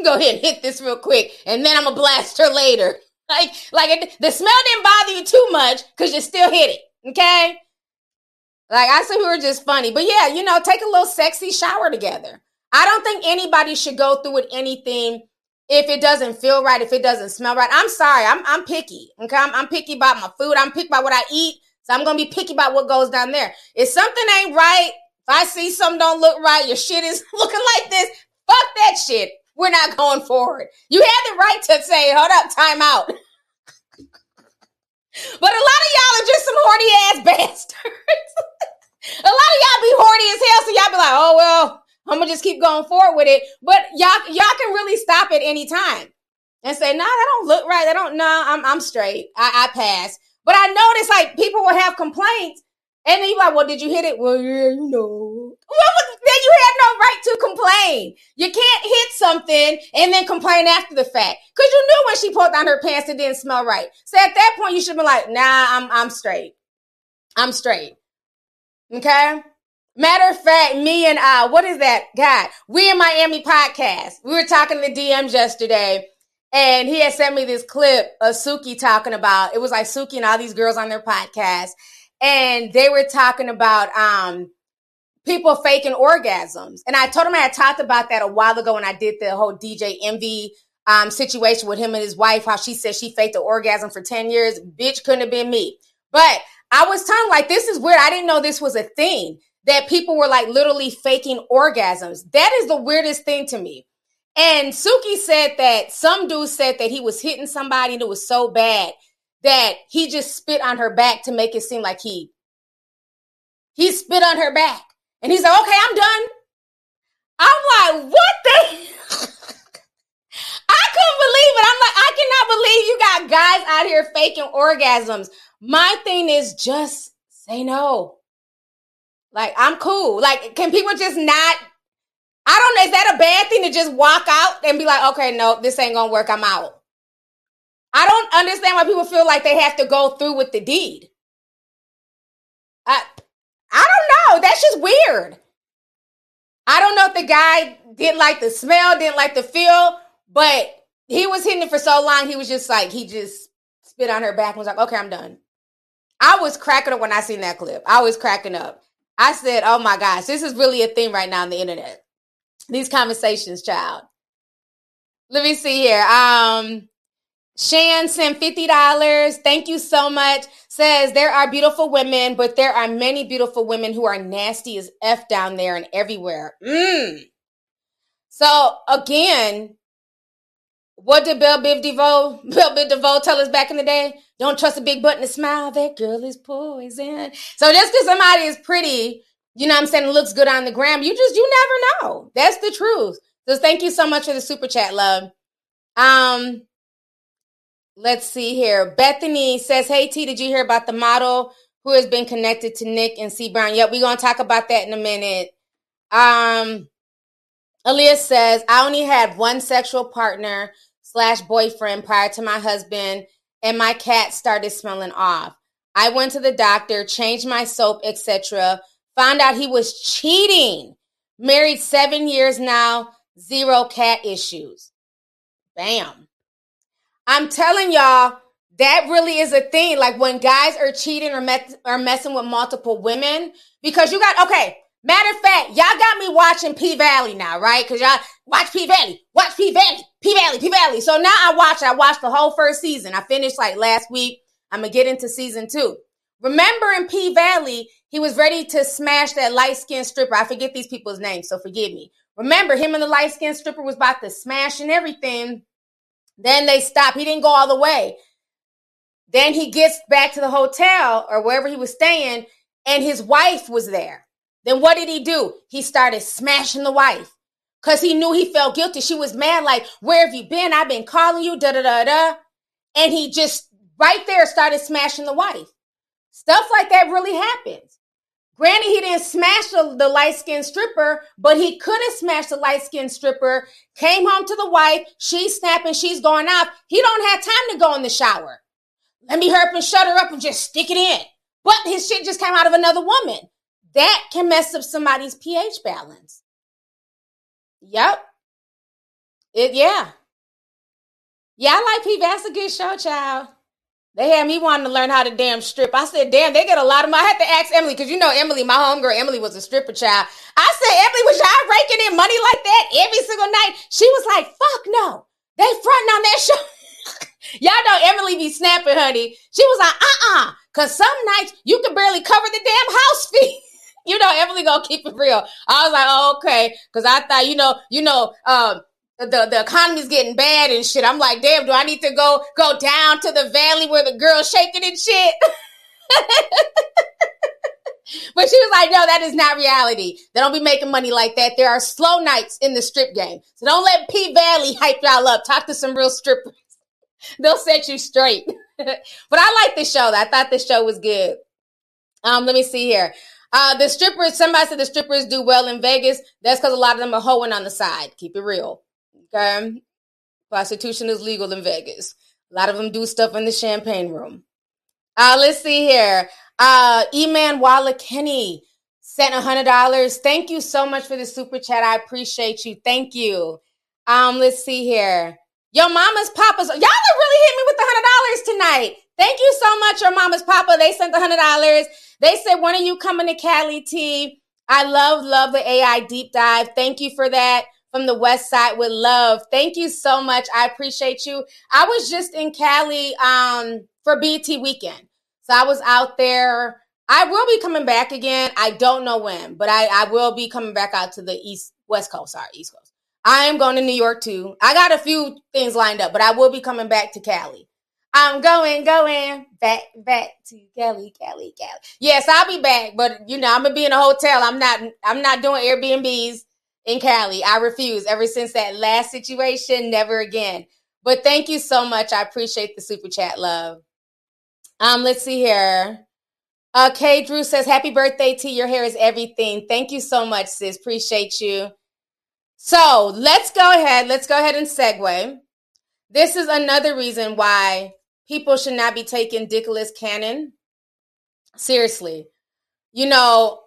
go ahead and hit this real quick, and then I'm gonna blast her later. Like, like it, the smell didn't bother you too much because you still hit it. Okay. Like I said, we were just funny, but yeah, you know, take a little sexy shower together. I don't think anybody should go through with anything if it doesn't feel right, if it doesn't smell right. I'm sorry, I'm I'm picky. Okay, I'm, I'm picky about my food. I'm picky about what I eat, so I'm gonna be picky about what goes down there. If something ain't right, if I see something don't look right, your shit is *laughs* looking like this. Fuck that shit. We're not going forward. You had the right to say, hold up, time out. *laughs* but a lot of y'all are just some horny ass *laughs* bastards. a lot of y'all be horny as hell, so y'all be like, oh well, I'm gonna just keep going forward with it. But y'all, y'all can really stop at any time and say, nah, that don't look right. That don't, nah, I'm, I'm straight. I, I pass. But I notice like people will have complaints and then you're like, well, did you hit it? Well, yeah, you know. Then you had no right to complain. You can't hit something and then complain after the fact. Cause you knew when she pulled down her pants, it didn't smell right. So at that point, you should be like, nah, I'm, I'm straight. I'm straight. Okay. Matter of fact, me and uh, what is that? guy? we in Miami podcast. We were talking to DMs yesterday, and he had sent me this clip of Suki talking about it was like Suki and all these girls on their podcast and they were talking about um, people faking orgasms. And I told him I had talked about that a while ago when I did the whole DJ Envy um, situation with him and his wife, how she said she faked the orgasm for 10 years. Bitch couldn't have been me. But I was telling like, this is weird. I didn't know this was a thing that people were like literally faking orgasms. That is the weirdest thing to me. And Suki said that some dude said that he was hitting somebody and it was so bad that he just spit on her back to make it seem like he he spit on her back. And he's like, okay, I'm done. I'm like, what the *laughs* I couldn't believe it. I'm like, I cannot believe you got guys out here faking orgasms. My thing is just say no. Like, I'm cool. Like, can people just not? I don't know. Is that a bad thing to just walk out and be like, okay, no, this ain't gonna work. I'm out. I don't understand why people feel like they have to go through with the deed. I I don't know. That's just weird. I don't know if the guy didn't like the smell, didn't like the feel, but he was hitting it for so long, he was just like, he just spit on her back and was like, okay, I'm done. I was cracking up when I seen that clip. I was cracking up. I said, oh my gosh, this is really a thing right now on the internet. These conversations, child. Let me see here. Um, Shan sent $50. Thank you so much. Says there are beautiful women, but there are many beautiful women who are nasty as F down there and everywhere. Mm. So again, what did Bell Biv DeVoe, *laughs* Bell Biv DeVoe tell us back in the day? Don't trust a big butt and a smile. That girl is poison. So just because somebody is pretty, you know what I'm saying, looks good on the gram, you just, you never know. That's the truth. So thank you so much for the super chat, love. Um, Let's see here. Bethany says, Hey T, did you hear about the model who has been connected to Nick and C Brown? Yep, we're gonna talk about that in a minute. Um Elias says, I only had one sexual partner slash boyfriend prior to my husband, and my cat started smelling off. I went to the doctor, changed my soap, etc. Found out he was cheating. Married seven years now, zero cat issues. Bam. I'm telling y'all, that really is a thing. Like when guys are cheating or, met, or messing with multiple women, because you got, okay, matter of fact, y'all got me watching P Valley now, right? Because y'all watch P Valley, watch P Valley, P Valley, P Valley. So now I watch. I watched the whole first season. I finished like last week. I'm to get into season two. Remember in P Valley, he was ready to smash that light skinned stripper. I forget these people's names, so forgive me. Remember, him and the light skinned stripper was about to smash and everything. Then they stop. He didn't go all the way. Then he gets back to the hotel or wherever he was staying, and his wife was there. Then what did he do? He started smashing the wife because he knew he felt guilty. She was mad, like, Where have you been? I've been calling you, da da da da. And he just right there started smashing the wife. Stuff like that really happens. Granted, he didn't smash the, the light skinned stripper, but he could have smashed the light skinned stripper, came home to the wife, she's snapping, she's going off. He don't have time to go in the shower. Let me hurry up and shut her up and just stick it in. But his shit just came out of another woman. That can mess up somebody's pH balance. Yep. It yeah. Yeah, I like P. That's a good show, child. They had me wanting to learn how to damn strip. I said, damn, they get a lot of money. I had to ask Emily, because you know Emily, my homegirl, Emily was a stripper child. I said, Emily, was y'all raking in money like that every single night? She was like, fuck no. They fronting on that show. *laughs* y'all know Emily be snapping, honey. She was like, uh-uh. Cause some nights you can barely cover the damn house *laughs* fee. you know, Emily gonna keep it real. I was like, oh, okay. Cause I thought, you know, you know, um, the, the economy's getting bad and shit. I'm like, damn, do I need to go go down to the valley where the girl's shaking and shit? *laughs* but she was like, no, that is not reality. They don't be making money like that. There are slow nights in the strip game. So don't let P Valley hype y'all up. Talk to some real strippers. *laughs* They'll set you straight. *laughs* but I like this show. I thought this show was good. Um, let me see here. Uh, the strippers, somebody said the strippers do well in Vegas. That's because a lot of them are hoeing on the side. Keep it real. Okay. Prostitution is legal in Vegas. A lot of them do stuff in the champagne room. Uh, let's see here. Uh, Eman Walla Kenny sent a hundred dollars. Thank you so much for the super chat. I appreciate you. Thank you. Um, let's see here. Your mama's papa's. Y'all are really hitting me with the hundred dollars tonight. Thank you so much, your mama's papa. They sent the hundred dollars. They said, "When are you coming to Cali T?" I love, love the AI deep dive. Thank you for that from the West Side with love. Thank you so much. I appreciate you. I was just in Cali um, for BET weekend. So I was out there. I will be coming back again. I don't know when, but I, I will be coming back out to the East West Coast. Sorry, East Coast. I am going to New York too. I got a few things lined up, but I will be coming back to Cali. I'm going, going back, back to Cali, Cali, Cali. Yes, I'll be back, but you know, I'm gonna be in a hotel. I'm not, I'm not doing Airbnbs in Cali. I refuse. Ever since that last situation, never again. But thank you so much. I appreciate the super chat, love. Um, let's see here. Uh, Kay Drew says, "Happy birthday to your hair is everything." Thank you so much, sis. Appreciate you. So let's go ahead. Let's go ahead and segue. This is another reason why people should not be taking Nicholas Cannon seriously. You know,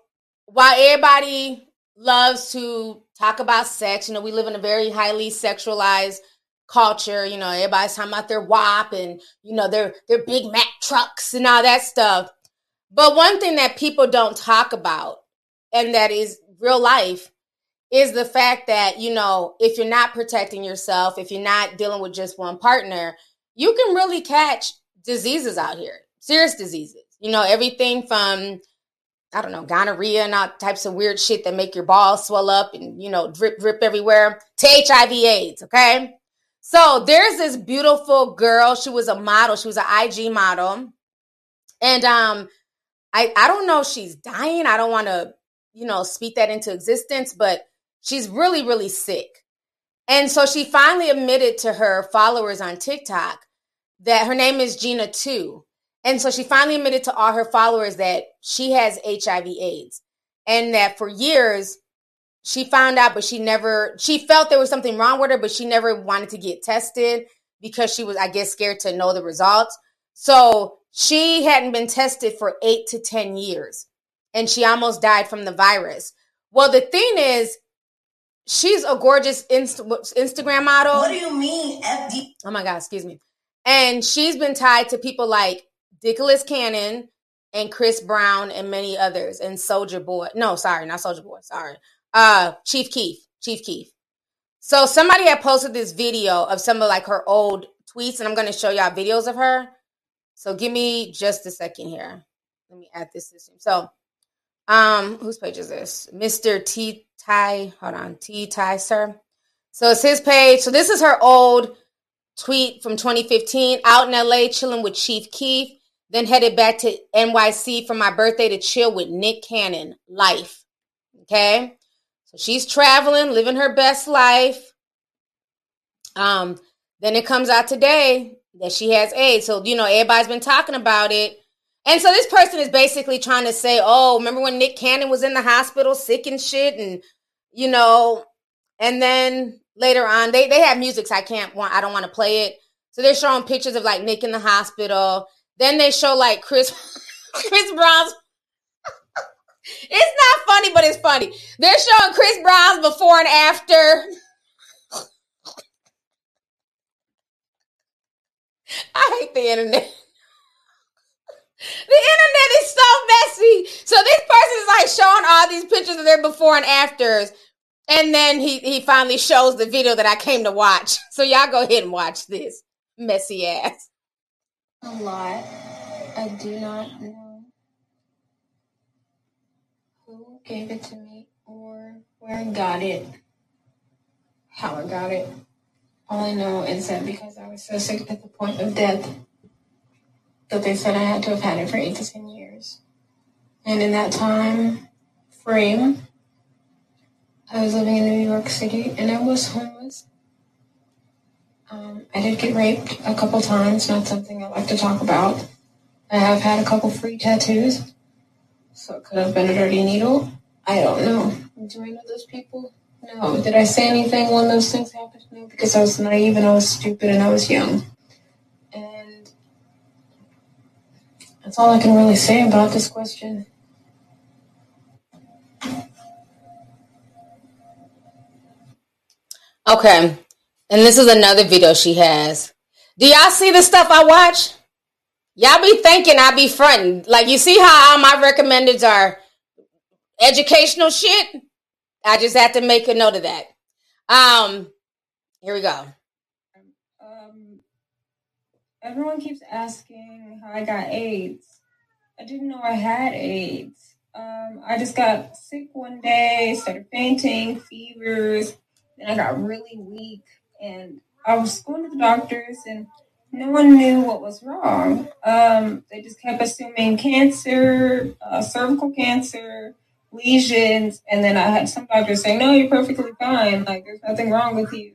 while everybody loves to talk about sex. You know, we live in a very highly sexualized culture. You know, everybody's talking about their WAP and you know their their Big Mac trucks and all that stuff. But one thing that people don't talk about, and that is real life, is the fact that you know if you're not protecting yourself, if you're not dealing with just one partner, you can really catch diseases out here, serious diseases. You know, everything from I don't know, gonorrhea and all types of weird shit that make your balls swell up and, you know, drip, drip everywhere to HIV AIDS, okay? So there's this beautiful girl. She was a model. She was an IG model. And um, I, I don't know she's dying. I don't want to, you know, speak that into existence, but she's really, really sick. And so she finally admitted to her followers on TikTok that her name is Gina 2 and so she finally admitted to all her followers that she has HIV AIDS and that for years she found out, but she never, she felt there was something wrong with her, but she never wanted to get tested because she was, I guess, scared to know the results. So she hadn't been tested for eight to 10 years and she almost died from the virus. Well, the thing is, she's a gorgeous Inst- Instagram model. What do you mean, FD? Oh my God, excuse me. And she's been tied to people like Nicholas Cannon and Chris Brown and many others and Soldier Boy. No, sorry, not Soldier Boy. Sorry. Uh Chief Keef. Chief Keef. So somebody had posted this video of some of like her old tweets, and I'm gonna show y'all videos of her. So give me just a second here. Let me add this system. So Um, whose page is this? Mr. T Ty. Hold on, T Ty sir. So it's his page. So this is her old tweet from 2015. Out in LA, chilling with Chief Keef. Then headed back to NYC for my birthday to chill with Nick Cannon. Life. Okay. So she's traveling, living her best life. Um, then it comes out today that she has AIDS. So, you know, everybody's been talking about it. And so this person is basically trying to say, oh, remember when Nick Cannon was in the hospital sick and shit? And, you know, and then later on, they, they have music, so I can't want, I don't want to play it. So they're showing pictures of like Nick in the hospital. Then they show like Chris, *laughs* Chris Brown's. *laughs* it's not funny, but it's funny. They're showing Chris Brown's before and after. *laughs* I hate the internet. The internet is so messy. So this person is like showing all these pictures of their before and afters. And then he, he finally shows the video that I came to watch. So y'all go ahead and watch this messy ass. A lot. I do not know who gave it to me or where I got it, how I got it. All I know is that because I was so sick at the point of death, that they said I had to have had it for eight to ten years. And in that time frame, I was living in New York City and I was homeless. Um, I did get raped a couple times, not something I like to talk about. I have had a couple free tattoos, so it could have been a dirty needle. I don't know. Do I know those people? No. Did I say anything when those things happened? No, because I was naive and I was stupid and I was young. And that's all I can really say about this question. Okay. And this is another video she has. Do y'all see the stuff I watch? Y'all be thinking I be fronting. Like you see how all my recommendeds are educational shit? I just have to make a note of that. Um, here we go. Um, Everyone keeps asking how I got AIDS. I didn't know I had AIDS. Um, I just got sick one day, started fainting, fevers, then I got really weak, and I was going to the doctors, and no one knew what was wrong. Um, they just kept assuming cancer, uh, cervical cancer, lesions, and then I had some doctors saying, "No, you're perfectly fine. Like there's nothing wrong with you."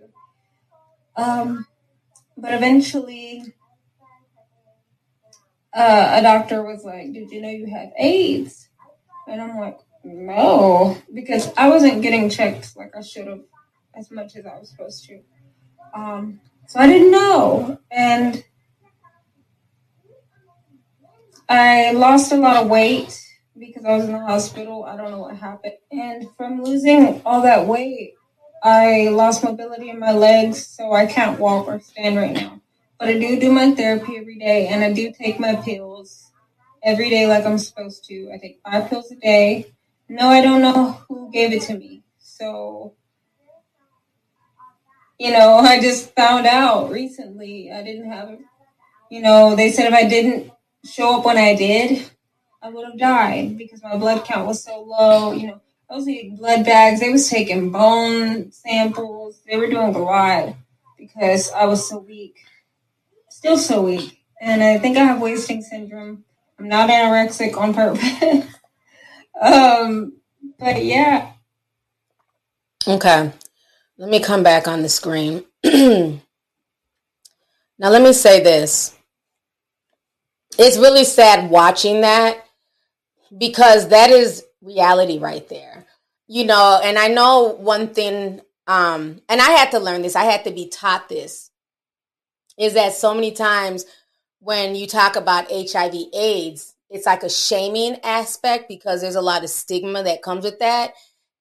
Um, but eventually, uh, a doctor was like, Did you know you have AIDS? And I'm like, No, because I wasn't getting checked like I should have as much as I was supposed to. Um, so I didn't know. And I lost a lot of weight because I was in the hospital. I don't know what happened. And from losing all that weight, I lost mobility in my legs, so I can't walk or stand right now. But I do do my therapy every day, and I do take my pills every day like I'm supposed to. I take five pills a day. No, I don't know who gave it to me. So, you know, *laughs* I just found out recently I didn't have. You know, they said if I didn't show up when I did, I would have died because my blood count was so low. You know, I was taking blood bags. They was taking bone samples. They were doing a lot because I was so weak still so weak. And I think I have wasting syndrome. I'm not anorexic on purpose. *laughs* um, but yeah. Okay. Let me come back on the screen. *clears throat* now, let me say this. It's really sad watching that because that is reality right there. You know, and I know one thing, um, and I had to learn this, I had to be taught this is that so many times when you talk about HIV AIDS, it's like a shaming aspect because there's a lot of stigma that comes with that.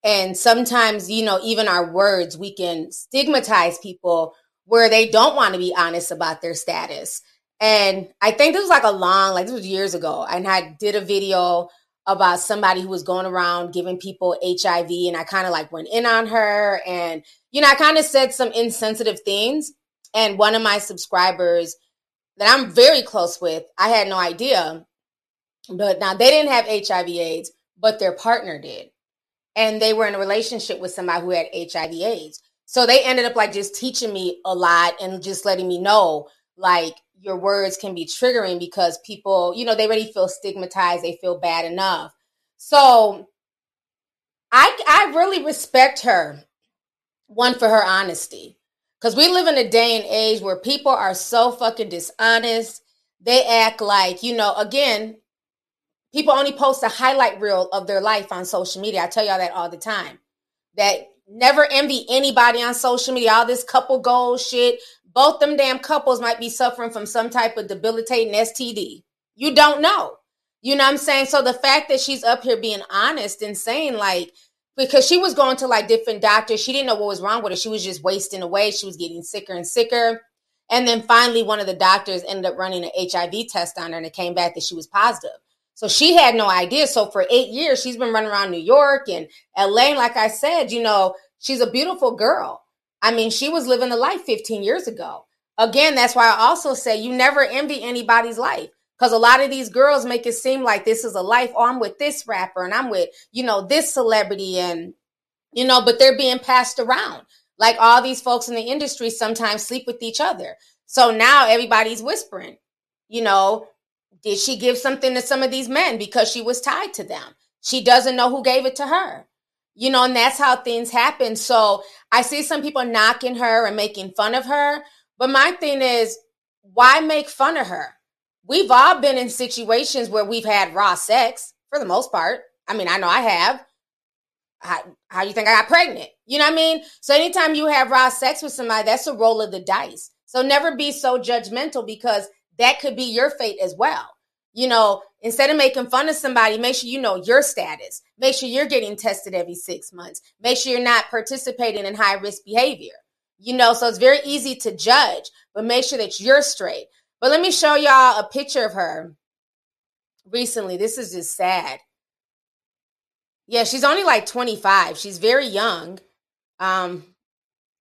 And sometimes, you know, even our words, we can stigmatize people where they don't want to be honest about their status. And I think this was like a long, like this was years ago. And I did a video about somebody who was going around giving people HIV. And I kind of like went in on her. And, you know, I kind of said some insensitive things. And one of my subscribers that I'm very close with, I had no idea. But now they didn't have HIV AIDS, but their partner did. And they were in a relationship with somebody who had HIV AIDS. So they ended up like just teaching me a lot and just letting me know like your words can be triggering because people, you know, they already feel stigmatized, they feel bad enough. So I I really respect her one for her honesty. Cuz we live in a day and age where people are so fucking dishonest. They act like, you know, again, people only post a highlight reel of their life on social media. I tell y'all that all the time. That never envy anybody on social media. All this couple goals shit both them damn couples might be suffering from some type of debilitating STD. You don't know. You know what I'm saying? So the fact that she's up here being honest and saying like because she was going to like different doctors, she didn't know what was wrong with her. She was just wasting away. She was getting sicker and sicker. And then finally one of the doctors ended up running an HIV test on her and it came back that she was positive. So she had no idea. So for 8 years she's been running around New York and LA like I said, you know, she's a beautiful girl I mean, she was living the life 15 years ago. Again, that's why I also say you never envy anybody's life because a lot of these girls make it seem like this is a life. Oh, I'm with this rapper and I'm with, you know, this celebrity and, you know, but they're being passed around. Like all these folks in the industry sometimes sleep with each other. So now everybody's whispering, you know, did she give something to some of these men because she was tied to them? She doesn't know who gave it to her you know, and that's how things happen. So I see some people knocking her and making fun of her. But my thing is, why make fun of her? We've all been in situations where we've had raw sex for the most part. I mean, I know I have. How, do you think I got pregnant? You know what I mean? So anytime you have raw sex with somebody, that's a roll of the dice. So never be so judgmental because that could be your fate as well you know, instead of making fun of somebody, make sure you know your status. Make sure you're getting tested every six months. Make sure you're not participating in high risk behavior. You know, so it's very easy to judge, but make sure that you're straight. But let me show y'all a picture of her recently. This is just sad. Yeah, she's only like 25. She's very young. Um,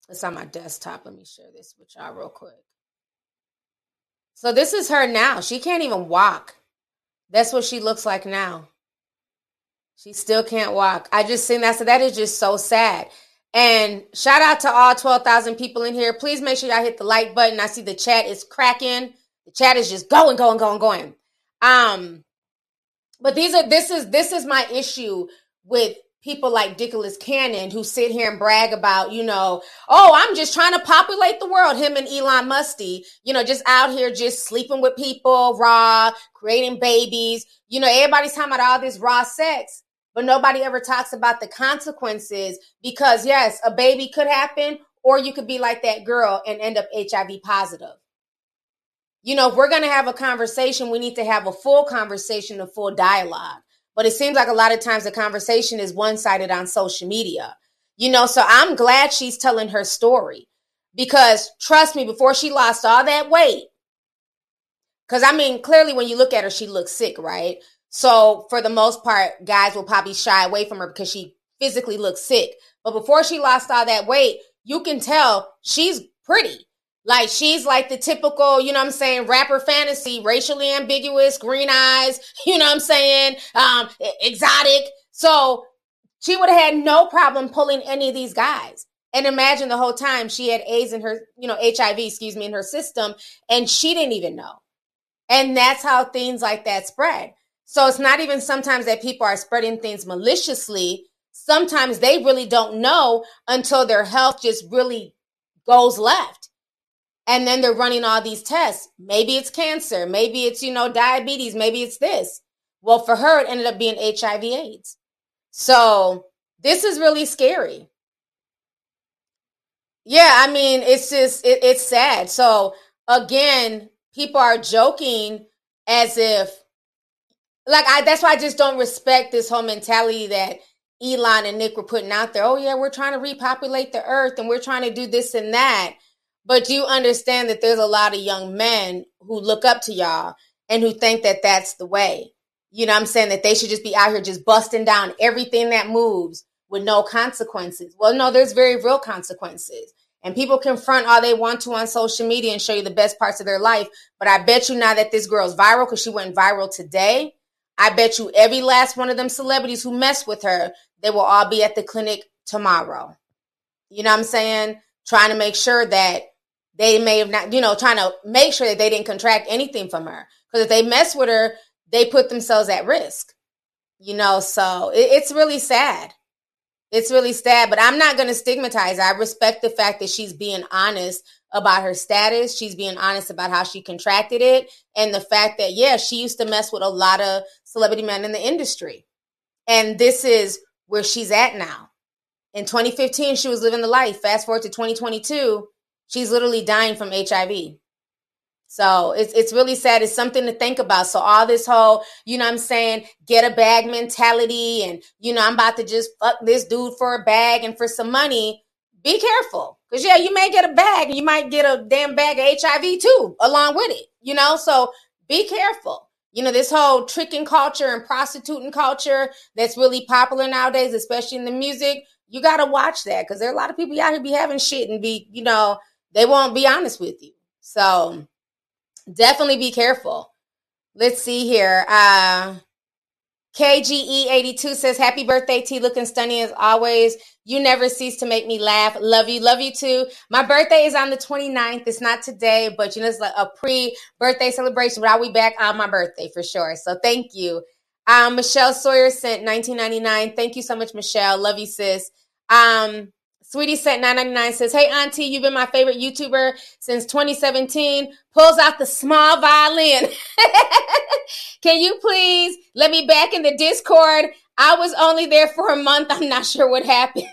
it's on my desktop. Let me share this with y'all real quick. So this is her now. She can't even walk. That's what she looks like now. She still can't walk. I just seen that. So that is just so sad. And shout out to all 12,000 people in here. Please make sure y'all hit the like button. I see the chat is cracking. The chat is just going, going, going, going. Um, but these are this is this is my issue with people like Nicholas Cannon who sit here and brag about, you know, oh, I'm just trying to populate the world. Him and Elon Musty, you know, just out here just sleeping with people, raw, creating babies. You know, everybody's talking about all this raw sex, but nobody ever talks about the consequences because, yes, a baby could happen, or you could be like that girl and end up HIV positive. You know, if we're going to have a conversation, we need to have a full conversation, a full dialogue but it seems like a lot of times the conversation is one sided on social media. You know, so I'm glad she's telling her story because trust me, before she lost all that weight, because I mean, clearly when you look at her, she looks sick, right? So for the most part, guys will probably shy away from her because she physically looks sick. But before she lost all that weight, you can tell she's pretty. Like she's like the typical, you know I'm saying, rapper fantasy, racially ambiguous, green eyes, *laughs* you know I'm saying, um, exotic. So she would have had no problem pulling any of these guys. And imagine the whole time she had AIDS in her, you know, HIV, excuse me, in her system, and she didn't even know. And that's how things like that spread. So it's not even sometimes that people are spreading things maliciously. Sometimes they really don't know until their health just really goes left and then they're running all these tests. Maybe it's cancer, maybe it's, you know, diabetes, maybe it's this. Well, for her, it ended up being HIV AIDS. So this is really scary. Yeah, I mean, it's just, it, it's sad. So again, people are joking as if, like, I, that's why I just don't respect this whole mentality that Elon and Nick were putting out there. Oh, yeah, we're trying to repopulate the earth and we're trying to do this and that but you understand that there's a lot of young men who look up to y'all and who think that that's the way. You know I'm saying? That they should just be out here just busting down everything that moves with no consequences. Well, no, there's very real consequences. And people confront all they want to on social media and show you the best parts of their life. But I bet you now that this girl's viral because she went viral today, I bet you every last one of them celebrities who mess with her, they will all be at the clinic tomorrow. You know what I'm saying? Trying to make sure that they may have not, you know, trying to make sure that they didn't contract anything from her. Because if they mess with her, they put themselves at risk. You know, so it, it's really sad. It's really sad, but I'm not going to stigmatize. I respect the fact that she's being honest about her status. She's being honest about how she contracted it and the fact that, yeah, she used to mess with a lot of celebrity men in the industry. And this is where she's at now. In 2015, she was living the life. Fast forward to 2022, she's literally dying from HIV. So it's it's really sad. It's something to think about. So all this whole, you know I'm saying, get a bag mentality and you know, I'm about to just fuck this dude for a bag and for some money. Be careful. Cause yeah, you may get a bag and you might get a damn bag of HIV too, along with it. You know, so be careful. You know, this whole tricking culture and prostituting culture that's really popular nowadays, especially in the music, you gotta watch that because there are a lot of people out here be having shit and be, you know, they won't be honest with you. So definitely be careful. Let's see here. Uh, KGE82 says, Happy birthday, T. Looking stunning as always. You never cease to make me laugh. Love you. Love you too. My birthday is on the 29th. It's not today, but you know, it's like a pre birthday celebration, but I'll be back on my birthday for sure. So thank you. Um, Michelle Sawyer sent 1999. Thank you so much, Michelle. Love you, sis. Um, Sweetie Set 999 says, Hey, Auntie, you've been my favorite YouTuber since 2017. Pulls out the small violin. *laughs* Can you please let me back in the Discord? I was only there for a month. I'm not sure what happened.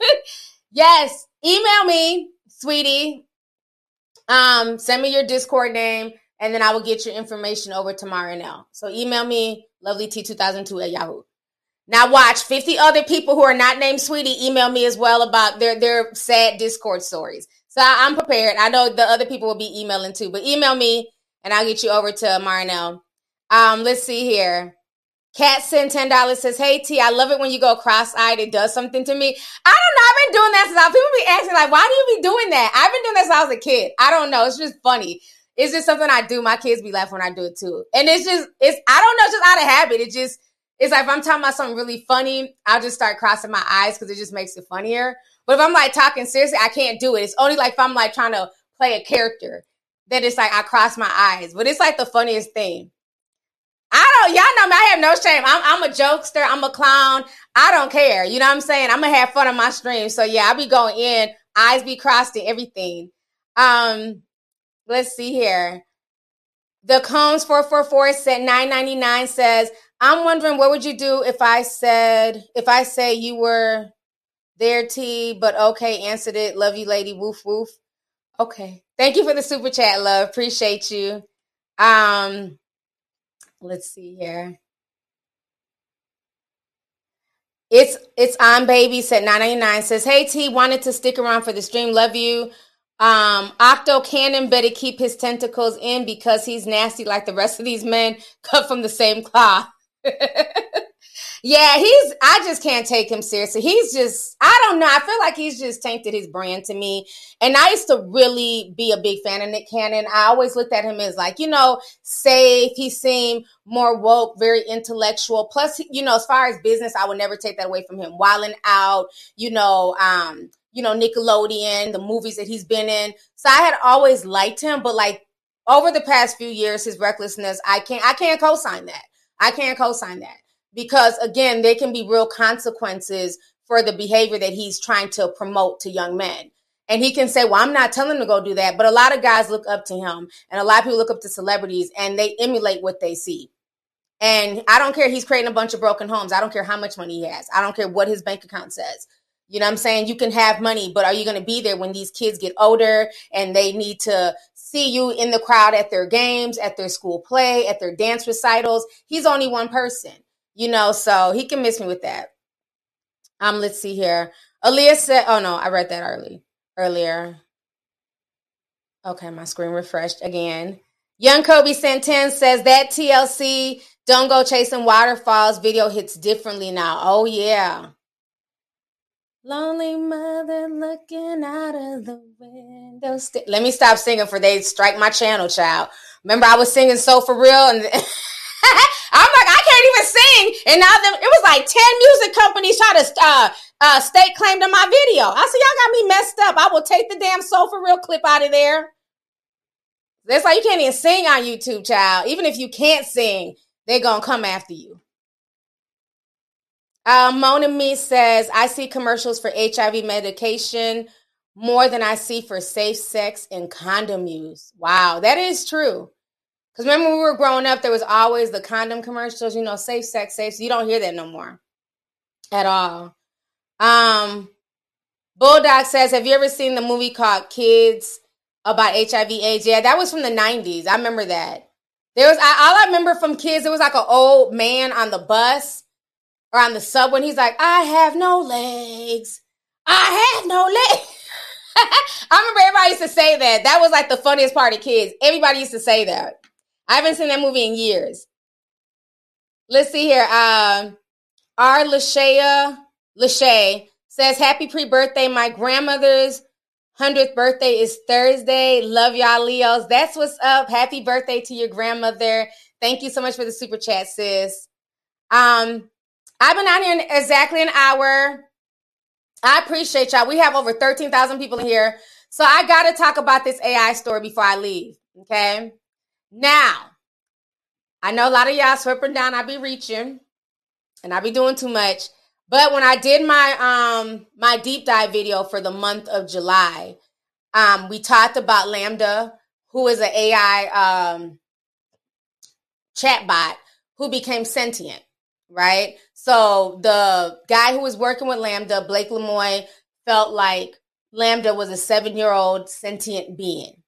*laughs* yes, email me, sweetie. Um, send me your Discord name, and then I will get your information over to Marinelle. So email me, lovelyt2002 at Yahoo. Now watch 50 other people who are not named Sweetie email me as well about their their sad Discord stories. So I'm prepared. I know the other people will be emailing too, but email me and I'll get you over to Marnell. Um, let's see here. Cat sent ten dollars. Says, "Hey T, I love it when you go cross-eyed. It does something to me. I don't know. I've been doing that since I, people be asking like, why do you be doing that? I've been doing that since I was a kid. I don't know. It's just funny. It's just something I do. My kids be laughing when I do it too. And it's just, it's I don't know, it's just out of habit. It just it's like if I'm talking about something really funny, I'll just start crossing my eyes because it just makes it funnier. But if I'm like talking seriously, I can't do it. It's only like if I'm like trying to play a character that it's like I cross my eyes. But it's like the funniest thing. I don't, y'all know me. I have no shame. I'm, I'm a jokester. I'm a clown. I don't care. You know what I'm saying? I'm gonna have fun on my stream. So yeah, I'll be going in, eyes be crossed and everything. Um, let's see here. The Combs 444 said 999 says, I'm wondering what would you do if I said if I say you were there, T, but okay, answered it. Love you, lady. Woof woof. Okay. Thank you for the super chat, love. Appreciate you. Um, let's see here. It's it's on baby said 999 says, Hey T, wanted to stick around for the stream. Love you. Um, Octo Cannon better keep his tentacles in because he's nasty like the rest of these men *laughs* cut from the same cloth. *laughs* yeah, he's I just can't take him seriously. He's just I don't know. I feel like he's just tainted his brand to me. And I used to really be a big fan of Nick Cannon. I always looked at him as like, you know, safe. He seemed more woke, very intellectual. Plus, you know, as far as business, I would never take that away from him. Wilding out, you know, um, you know, Nickelodeon, the movies that he's been in. So I had always liked him, but like over the past few years, his recklessness, I can't I can't co-sign that. I can't co-sign that because again, there can be real consequences for the behavior that he's trying to promote to young men. And he can say, Well, I'm not telling him to go do that. But a lot of guys look up to him and a lot of people look up to celebrities and they emulate what they see. And I don't care he's creating a bunch of broken homes. I don't care how much money he has. I don't care what his bank account says. You know what I'm saying? You can have money, but are you going to be there when these kids get older and they need to see you in the crowd at their games, at their school play, at their dance recitals. He's only one person, you know, so he can miss me with that. Um, let's see here. Aaliyah said, oh no, I read that early earlier. Okay, my screen refreshed again. Young Kobe Santan says that TLC Don't Go Chasing Waterfalls video hits differently now. Oh yeah. Lonely mother looking out of the window. St- Let me stop singing for they strike my channel, child. Remember, I was singing so for real, and *laughs* I'm like, I can't even sing, and now them, it was like ten music companies try to uh, uh, stake claim to my video. I said, y'all got me messed up. I will take the damn sofa real clip out of there. That's why you can't even sing on YouTube, child. Even if you can't sing, they're gonna come after you. Uh, Mona Me says, I see commercials for HIV medication more than I see for safe sex and condom use. Wow, that is true. Because remember, when we were growing up, there was always the condom commercials, you know, safe sex, safe. You don't hear that no more at all. Um, Bulldog says, Have you ever seen the movie called Kids about HIV AIDS? Yeah, that was from the 90s. I remember that. There was I, all I remember from kids, it was like an old man on the bus or on the subway. he's like, I have no legs. I have no legs. *laughs* I remember everybody used to say that. That was like the funniest part of kids. Everybody used to say that. I haven't seen that movie in years. Let's see here. Um, R. Lashaya Lachey says, Happy pre birthday. My grandmother's 100th birthday is Thursday. Love y'all, Leos. That's what's up. Happy birthday to your grandmother. Thank you so much for the super chat, sis. Um, I've been out here exactly an hour. I appreciate y'all. We have over 13,000 people in here. So I got to talk about this AI story before I leave. Okay. Now, I know a lot of y'all sweeping down. I be reaching and I be doing too much. But when I did my um my deep dive video for the month of July, um, we talked about LaMDA, who is an AI um chatbot who became sentient, right? So the guy who was working with LaMDA, Blake Lemoine, felt like LaMDA was a seven-year-old sentient being.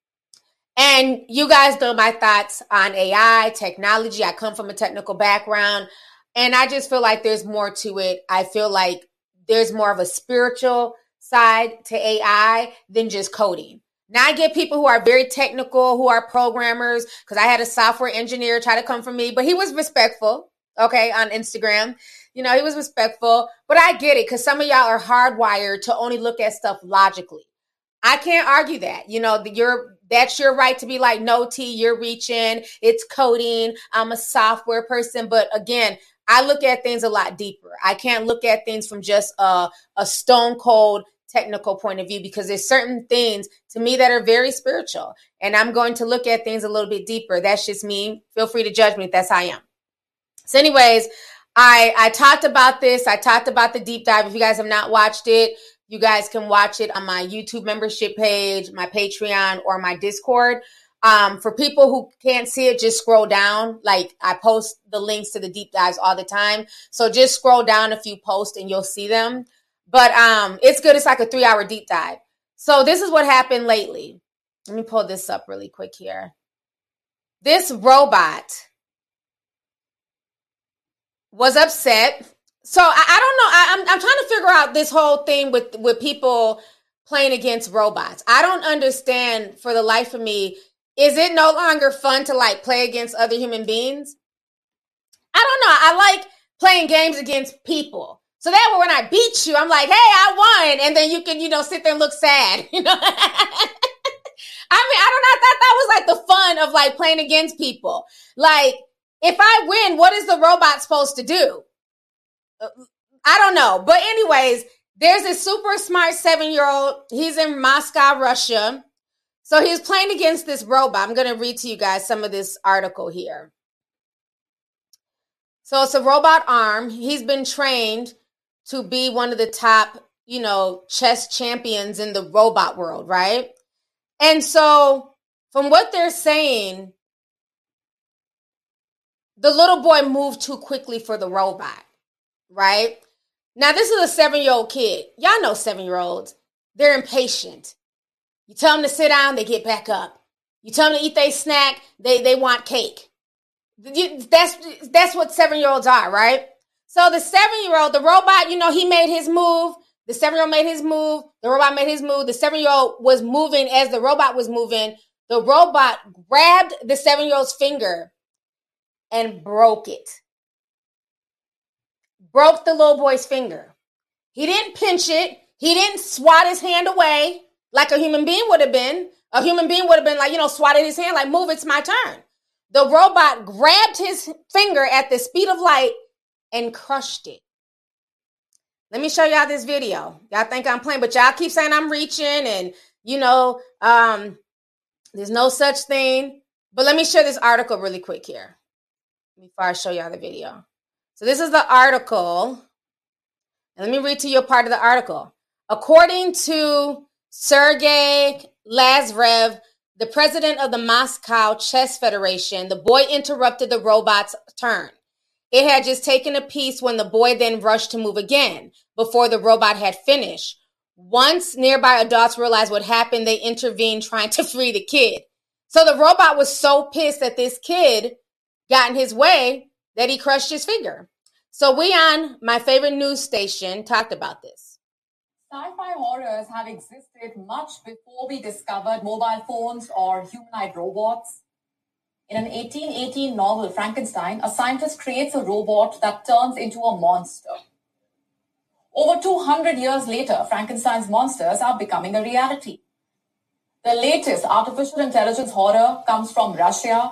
And you guys know my thoughts on AI, technology. I come from a technical background. And I just feel like there's more to it. I feel like there's more of a spiritual side to AI than just coding. Now I get people who are very technical, who are programmers, because I had a software engineer try to come for me, but he was respectful, okay, on Instagram. You know, he was respectful, but I get it because some of y'all are hardwired to only look at stuff logically. I can't argue that. You know, you're that's your right to be like, no, T, you're reaching. It's coding. I'm a software person. But again, I look at things a lot deeper. I can't look at things from just a, a stone cold technical point of view because there's certain things to me that are very spiritual. And I'm going to look at things a little bit deeper. That's just me. Feel free to judge me if that's how I am. So, anyways, I I talked about this. I talked about the deep dive. If you guys have not watched it, you guys can watch it on my YouTube membership page, my Patreon, or my Discord. Um, for people who can't see it, just scroll down. Like I post the links to the deep dives all the time. So just scroll down a few posts and you'll see them. But um, it's good. It's like a three hour deep dive. So this is what happened lately. Let me pull this up really quick here. This robot was upset. So I, I don't know. I, I'm, I'm trying to figure out this whole thing with with people playing against robots. I don't understand for the life of me is it no longer fun to like play against other human beings? I don't know. I like playing games against people. So that when I beat you, I'm like, hey, I won. And then you can, you know, sit there and look sad. *laughs* You know? *laughs* I mean, I don't know. I thought that was like the fun of like playing against people. Like, if I win, what is the robot supposed to do? Uh, I don't know. But, anyways, there's a super smart seven year old. He's in Moscow, Russia. So he's playing against this robot. I'm going to read to you guys some of this article here. So it's a robot arm. He's been trained to be one of the top, you know, chess champions in the robot world, right? And so from what they're saying, the little boy moved too quickly for the robot, right? Now, this is a seven year old kid. Y'all know seven year olds. They're impatient. You tell them to sit down, they get back up. You tell them to eat their snack, they, they want cake. That's, that's what seven year olds are, right? So the seven year old, the robot, you know, he made his move. The seven year old made his move. The robot made his move. The seven year old was moving as the robot was moving. The robot grabbed the seven year old's finger and broke it. Broke the little boy's finger. He didn't pinch it. He didn't swat his hand away like a human being would have been. A human being would have been like, you know, swatted his hand, like, move, it's my turn. The robot grabbed his finger at the speed of light and crushed it. Let me show y'all this video. Y'all think I'm playing, but y'all keep saying I'm reaching and you know, um, there's no such thing. But let me share this article really quick here before I show y'all the video. So this is the article. And let me read to you a part of the article. According to Sergey Lazarev, the president of the Moscow Chess Federation, the boy interrupted the robot's turn. It had just taken a piece when the boy then rushed to move again before the robot had finished. Once nearby adults realized what happened, they intervened trying to free the kid. So the robot was so pissed that this kid got in his way that he crushed his finger. So we on my favorite news station talked about this. Sci-fi horrors have existed much before we discovered mobile phones or humanoid robots. In an 1818 novel, Frankenstein, a scientist creates a robot that turns into a monster. Over 200 years later, Frankenstein's monsters are becoming a reality. The latest artificial intelligence horror comes from Russia.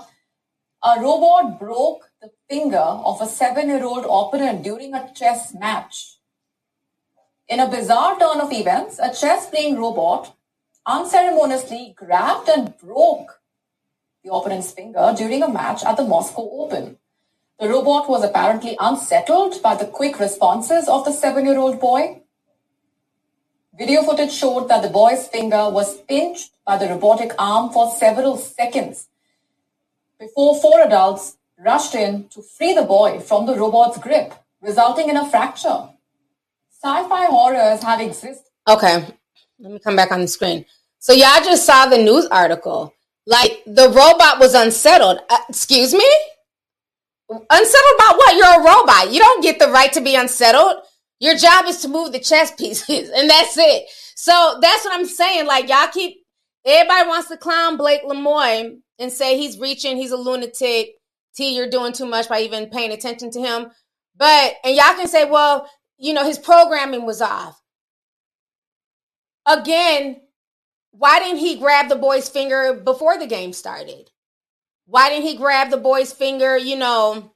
A robot broke the finger of a seven-year-old opponent during a chess match. In a bizarre turn of events, a chess-playing robot unceremoniously grabbed and broke the opponent's finger during a match at the Moscow Open. The robot was apparently unsettled by the quick responses of the seven-year-old boy. Video footage showed that the boy's finger was pinched by the robotic arm for several seconds before four adults rushed in to free the boy from the robot's grip, resulting in a fracture. Sci-fi horrors have existed. Okay, let me come back on the screen. So y'all just saw the news article like the robot was unsettled. Uh, excuse me? Unsettled about what? You're a robot. You don't get the right to be unsettled. Your job is to move the chess *laughs* pieces, and that's it. So that's what I'm saying. Like y'all keep everybody wants to clown Blake Lemoine and say he's reaching, he's a lunatic. T, you're doing too much by even paying attention to him. But and y'all can say, well, you know, his programming was off. Again, why didn't he grab the boy's finger before the game started? Why didn't he grab the boy's finger, you know,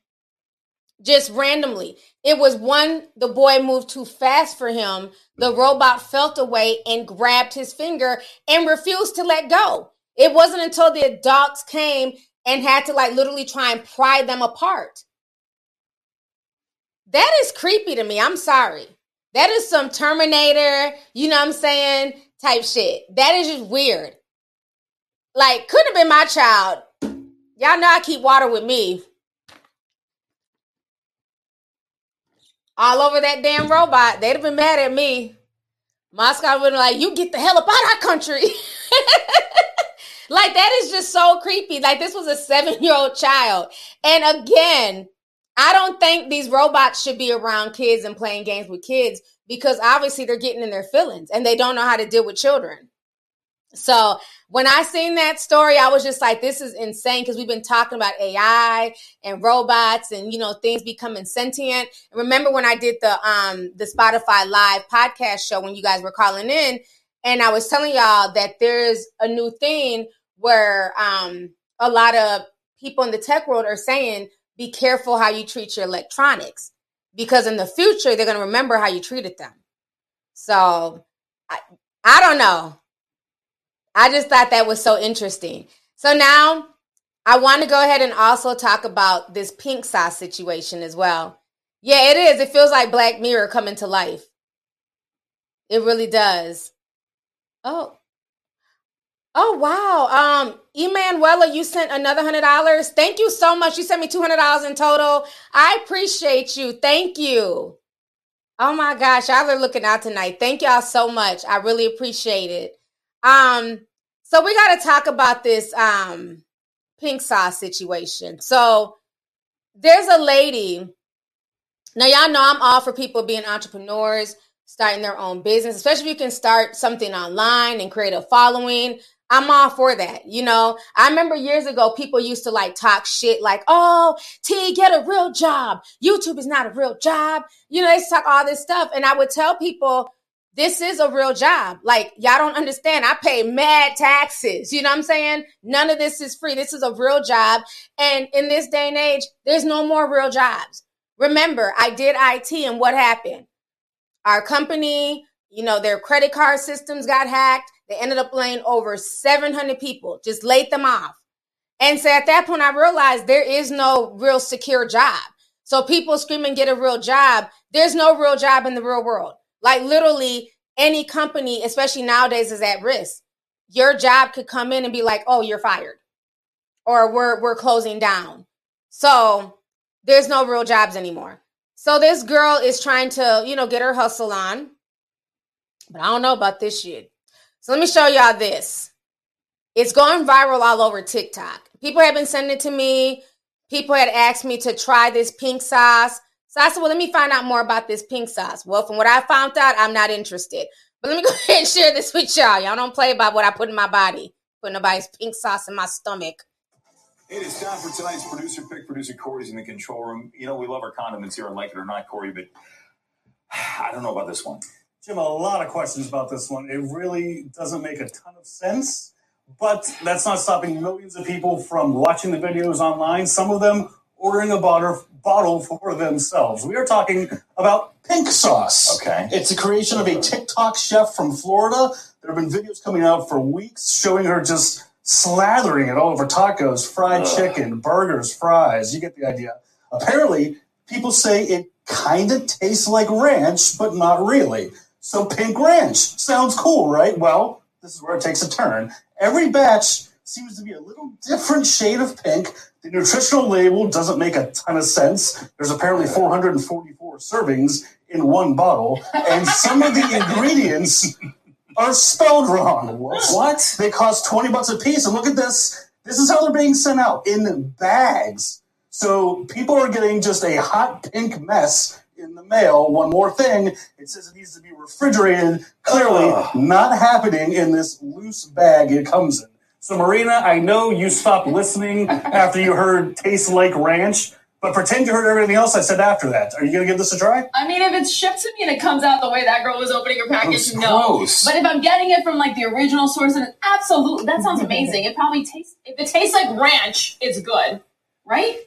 just randomly? It was one, the boy moved too fast for him. The robot felt away and grabbed his finger and refused to let go. It wasn't until the adults came and had to like literally try and pry them apart. That is creepy to me. I'm sorry. That is some Terminator, you know what I'm saying? type shit. That is just weird. Like, couldn't have been my child. Y'all know I keep water with me. All over that damn robot. They'd have been mad at me. Moscow would have been like, you get the hell up out of our country. *laughs* like, that is just so creepy. Like, this was a seven year old child. And again, I don't think these robots should be around kids and playing games with kids because obviously they're getting in their feelings and they don't know how to deal with children. So when I seen that story, I was just like, this is insane because we've been talking about AI and robots and you know things becoming sentient. remember when I did the um the Spotify live podcast show when you guys were calling in, and I was telling y'all that there's a new thing where um a lot of people in the tech world are saying be careful how you treat your electronics because in the future they're going to remember how you treated them. So I, I don't know. I just thought that was so interesting. So now I want to go ahead and also talk about this pink sauce situation as well. Yeah, it is. It feels like Black Mirror coming to life. It really does. Oh, Oh wow. Um Emanuela, you sent another hundred dollars. Thank you so much. You sent me two hundred dollars in total. I appreciate you. Thank you. Oh my gosh, y'all are looking out tonight. Thank y'all so much. I really appreciate it. Um, so we gotta talk about this um pink sauce situation. So there's a lady. Now y'all know I'm all for people being entrepreneurs, starting their own business, especially if you can start something online and create a following. I'm all for that. You know, I remember years ago, people used to like talk shit like, oh, T, get a real job. YouTube is not a real job. You know, they talk all this stuff. And I would tell people, this is a real job. Like, y'all don't understand. I pay mad taxes. You know what I'm saying? None of this is free. This is a real job. And in this day and age, there's no more real jobs. Remember, I did IT and what happened? Our company, you know, their credit card systems got hacked. They ended up laying over 700 people, just laid them off. And so at that point, I realized there is no real secure job. So people screaming, get a real job. There's no real job in the real world. Like literally any company, especially nowadays, is at risk. Your job could come in and be like, oh, you're fired. Or we're we're closing down. So there's no real jobs anymore. So this girl is trying to, you know, get her hustle on. But I don't know about this shit. So let me show y'all this. It's going viral all over TikTok. People have been sending it to me. People had asked me to try this pink sauce. So I said, well, let me find out more about this pink sauce. Well, from what I found out, I'm not interested. But let me *laughs* go ahead and share this with y'all. Y'all don't play about what I put in my body. Put nobody's pink sauce in my stomach. It is time for tonight's producer pick. Producer Corey's in the control room. You know, we love our condiments here, and like it or not, Corey, but *sighs* I don't know about this one. Jim, a lot of questions about this one. It really doesn't make a ton of sense, but that's not stopping millions of people from watching the videos online. Some of them ordering a bottle, bottle for themselves. We are talking about pink sauce. Okay. It's a creation of a TikTok chef from Florida. There have been videos coming out for weeks showing her just slathering it all over tacos, fried Ugh. chicken, burgers, fries. You get the idea. Apparently, people say it kind of tastes like ranch, but not really. So pink ranch sounds cool, right? Well, this is where it takes a turn. Every batch seems to be a little different shade of pink. The nutritional label doesn't make a ton of sense. There's apparently 444 servings in one bottle, and some of the ingredients *laughs* are spelled wrong. What? They cost 20 bucks a piece. And look at this. This is how they're being sent out in bags. So people are getting just a hot pink mess in the mail. One more thing, it says it needs to be refrigerated. Clearly, not happening in this loose bag it comes in. So, Marina, I know you stopped listening after you heard "Tastes Like Ranch." But pretend you heard everything else I said after that. Are you going to give this a try? I mean, if it's shipped to me and it comes out the way that girl was opening her package, no. Gross. But if I'm getting it from like the original source, and absolutely, that sounds *laughs* amazing. It probably tastes. If it tastes like ranch, it's good, right?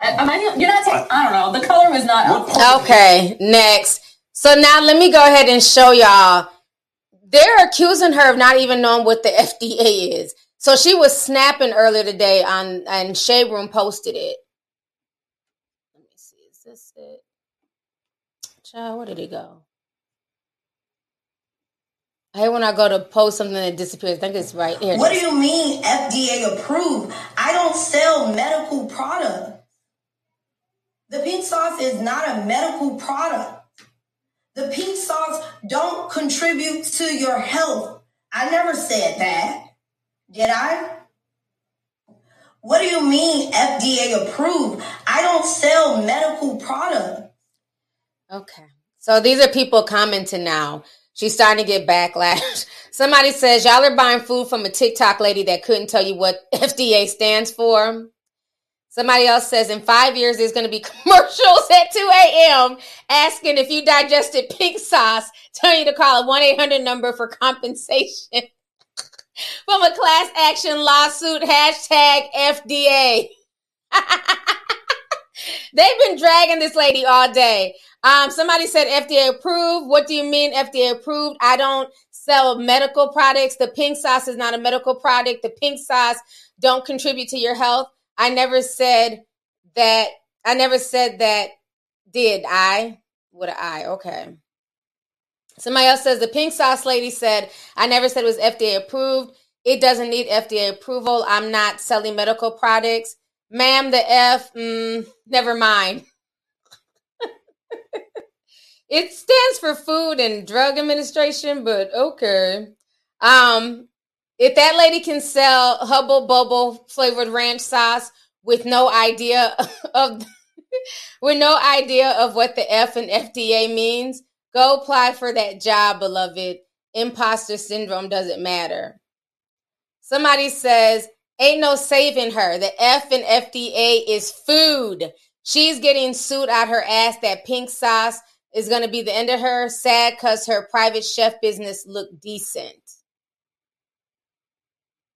Am I? You're not. Ta- I don't know. The color was not. Okay. Next. So now let me go ahead and show y'all. They're accusing her of not even knowing what the *laughs* FDA is. So she was snapping earlier today on and Shade Room posted it. this it? Child, where did it go? I hate when I go to post something that disappears. I think it's right here. What do you mean FDA approved? I don't sell medical product. The pink sauce is not a medical product. The pink sauce don't contribute to your health. I never said that. Did I? What do you mean FDA approved? I don't sell medical product. Okay. So these are people commenting now. She's starting to get backlash. *laughs* Somebody says, Y'all are buying food from a TikTok lady that couldn't tell you what *laughs* FDA stands for. Somebody else says, In five years, there's going to be *laughs* commercials at 2 a.m. asking if you digested pink sauce, telling you to call a 1 800 number for compensation from a class action lawsuit. Hashtag FDA. They've been dragging this lady all day. Um, somebody said FDA approved. What do you mean FDA approved? I don't sell medical products. The pink sauce is not a medical product. The pink sauce don't contribute to your health. I never said that. I never said that. Did I? What I? Okay. Somebody else says the pink sauce lady said, I never said it was FDA approved. It doesn't need FDA approval. I'm not selling medical products. Ma'am, the F, mm, never mind. It stands for Food and Drug Administration, but okay. Um, if that lady can sell Hubba Bubba flavored ranch sauce with no idea *laughs* of with no idea of what the F and FDA means, go apply for that job, beloved. Imposter syndrome doesn't matter. Somebody says, ain't no saving her. The F and FDA is food. She's getting sued out her ass. That pink sauce is going to be the end of her. Sad because her private chef business looked decent.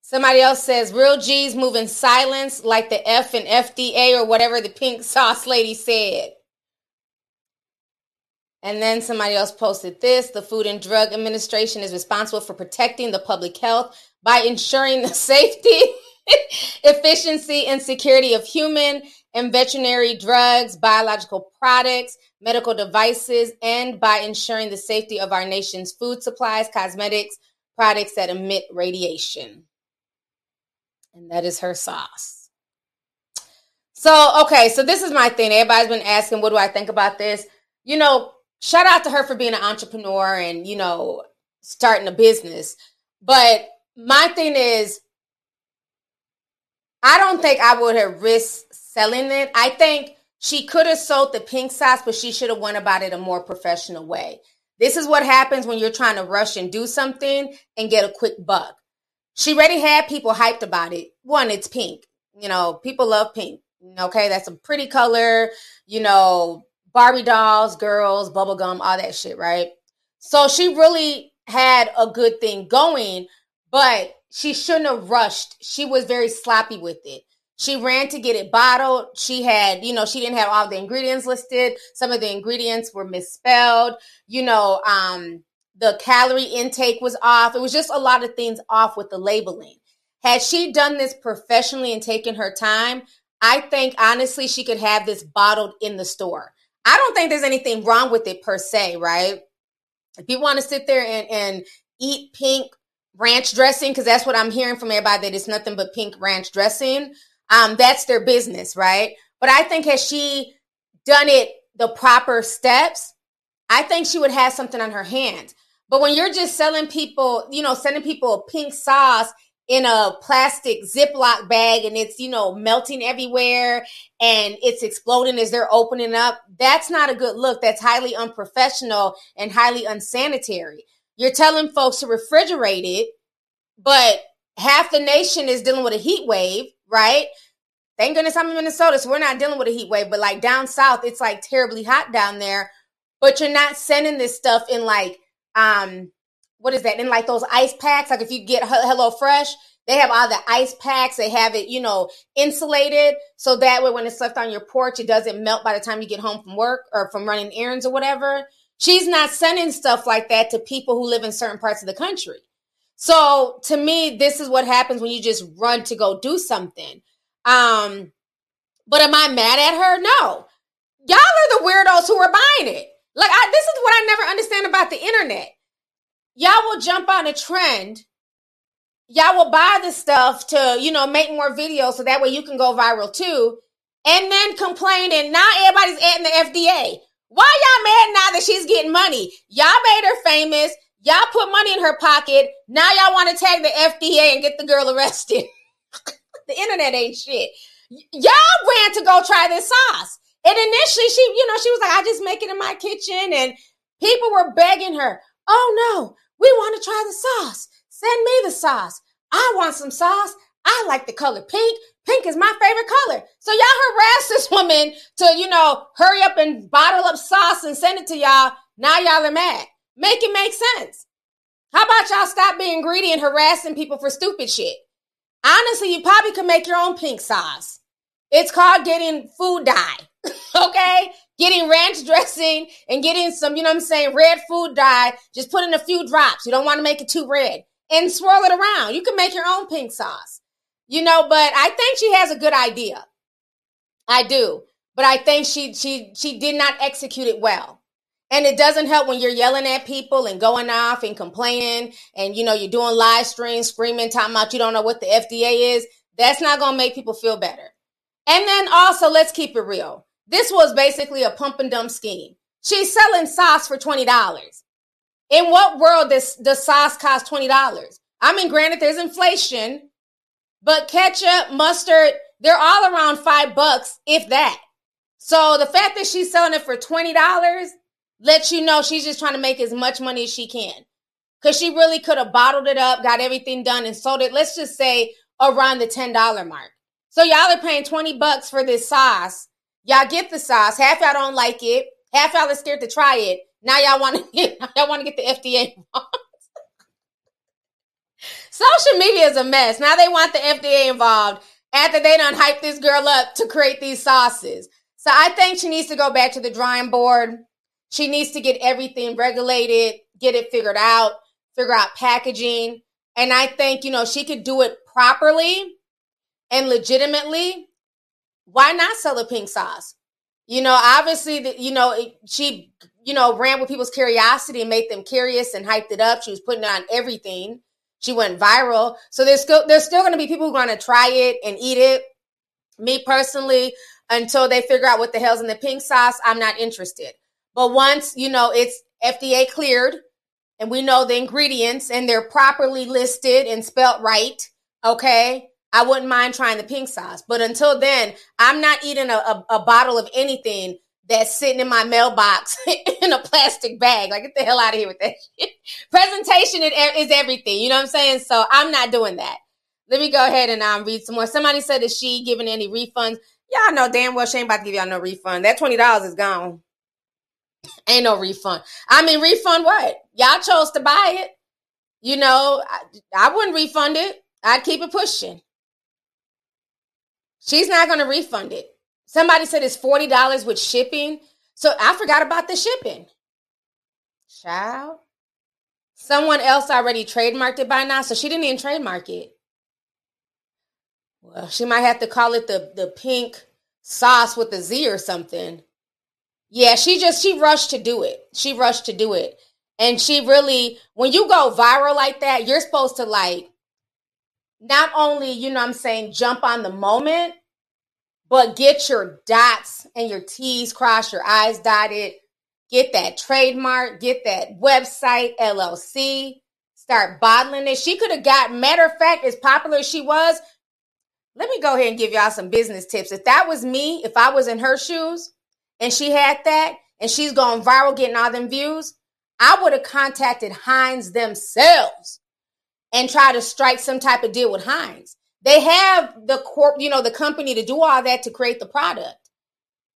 Somebody else says, real G's move in silence like the F and FDA or whatever the pink *laughs* sauce lady said. And then somebody else posted this the Food and Drug Administration is responsible for protecting the public health by ensuring the *laughs* safety, *laughs* efficiency, and security of human and veterinary drugs, biological products, medical devices, and by ensuring the safety of our nation's food supplies, cosmetics, products that emit radiation. And that is her sauce. So, okay, so this is my thing. Everybody's been asking, what do I think about this? You know, shout out to her for being an entrepreneur and, you know, starting a business. But my thing is, I don't think I would have risked selling it. I think she could have sold the pink sauce, but she should have went about it a more professional way. This is what happens when you're trying to rush and do something and get a quick buck. She already had people hyped about it. One, it's pink. You know, people love pink. Okay, that's a pretty color. You know, Barbie dolls, girls, bubblegum, all that shit, right? So she really had a good thing going, but she shouldn't have rushed. She was very sloppy with it. She ran to get it bottled. She had, you know, she didn't have all the ingredients listed. Some of the ingredients were misspelled. You know, um, the calorie intake was off. It was just a lot of things off with the labeling. Had she done this professionally and taken her time, I think honestly she could have this bottled in the store. I don't think there's anything wrong with it per se, right? If you want to sit there and, and eat pink ranch dressing, because that's what I'm hearing from everybody that it's nothing but pink ranch dressing, um, that's their business, right? But I think has she done it the proper steps, I think she would have something on her hands. But when you're just selling people, you know, sending people a pink sauce in a plastic Ziploc bag and it's, you know, melting everywhere and it's exploding as they're opening up, that's not a good look. That's highly unprofessional and highly unsanitary. You're telling folks to refrigerate it, but half the nation is dealing with a heat wave, right? Thank goodness I'm in Minnesota, so we're not dealing with a heat wave. But like down south, it's like terribly hot down there. But you're not sending this stuff in like um what is that in like those ice packs like if you get hello fresh they have all the ice packs they have it you know insulated so that way when it's left on your porch it doesn't melt by the time you get home from work or from running errands or whatever she's not sending stuff like that to people who live in certain parts of the country so to me this is what happens when you just run to go do something um but am i mad at her no y'all are the weirdos who are buying it like I, this is what i never understand about the internet y'all will jump on a trend. Y'all will buy the stuff to, you know, make more videos so that way you can go viral too. And then complain and now everybody's adding the FDA. Why y'all mad now that she's getting money? Y'all made her famous. Y'all put money in her pocket. Now y'all want to tag the FDA and get the girl arrested. *laughs* the internet ain't shit. Y'all ran to go try this sauce. And initially she, you know, she was like, I just make it in my kitchen. And people were begging her, oh no, we want to try the sauce. Send me the sauce. I want some sauce. I like the color pink. Pink is my favorite color. So y'all harass this woman to, you know, hurry up and bottle up sauce and send it to y'all. Now y'all are mad. Make it make sense. How about y'all stop being greedy and harassing people for stupid shit? Honestly, you probably could make your own pink sauce. It's called getting food dye. *laughs* okay? getting ranch dressing and getting some, you know what I'm saying, red food dye, just put in a few drops. You don't want to make it too red and swirl it around. You can make your own pink sauce, you know, but I think she has a good idea. I do. But I think she she she did not execute it well. And it doesn't help when you're yelling at people and going off and complaining and you know you're doing live streams screaming talking about you don't know what the FDA is. That's not to make people feel better. And then also let's keep it real this was basically a pump and dump scheme. She's selling sauce for $20. In what world does the sauce cost $20? I mean, granted, there's inflation, but ketchup, mustard, they're all around five bucks, if that. So the fact that she's selling it for $20 lets you know she's just trying to make as much money as she can. Because she really could have bottled it up, got everything done, and sold it, let's just say around the $10 mark. So y'all are paying 20 bucks for this sauce Y'all get the sauce. Half y'all don't like it. Half y'all are scared to try it. Now y'all want to *laughs* get y'all want to get the FDA *laughs* involved. Social media is a mess. Now they want the FDA involved after they done hype this girl up to create these sauces. So I think she needs to go back to the drawing board. She needs to get everything regulated, get it figured out, figure out packaging. And I think, you know, she could do it properly and legitimately. Why not sell the pink sauce? You know, obviously, the, you know, she, you know, ran with people's curiosity and made them curious and hyped it up. She was putting on everything. She went viral. So there's still there's still going to be people who are going to try it and eat it. Me personally, until they figure out what the hell's in the pink sauce, I'm not interested. But once, you know, it's FDA cleared and we know the ingredients and they're properly listed and spelt right, okay? I wouldn't mind trying the pink sauce. But until then, I'm not eating a, a, a bottle of anything that's sitting in my mailbox *laughs* in a plastic bag. Like, get the hell out of here with that shit. *laughs* Presentation is everything. You know what I'm saying? So I'm not doing that. Let me go ahead and um, read some more. Somebody said, is she giving any refunds? Y'all know damn well she ain't about to give y'all no refund. That $20 is gone. Ain't no refund. I mean, refund what? Y'all chose to buy it. You know, I, I wouldn't refund it. I'd keep it pushing. She's not going to refund it. Somebody said it's $40 with shipping. So I forgot about the shipping. Child. Someone else already trademarked it by now, so she didn't even trademark it. Well, she might have to call it the, the pink sauce with a Z or something. Yeah, she just she rushed to do it. She rushed to do it. And she really when you go viral like that, you're supposed to like not only, you know I'm saying, jump on the moment, but get your dots and your T's crossed, your I's dotted, get that trademark, get that website, LLC, start bottling it. She could have got, matter of fact, as popular as she was, let me go ahead and give y'all some business tips. If that was me, if I was in her shoes and she had that and she's going viral getting all them views, I would have contacted Heinz themselves and try to strike some type of deal with Heinz. They have the corp, you know, the company to do all that to create the product.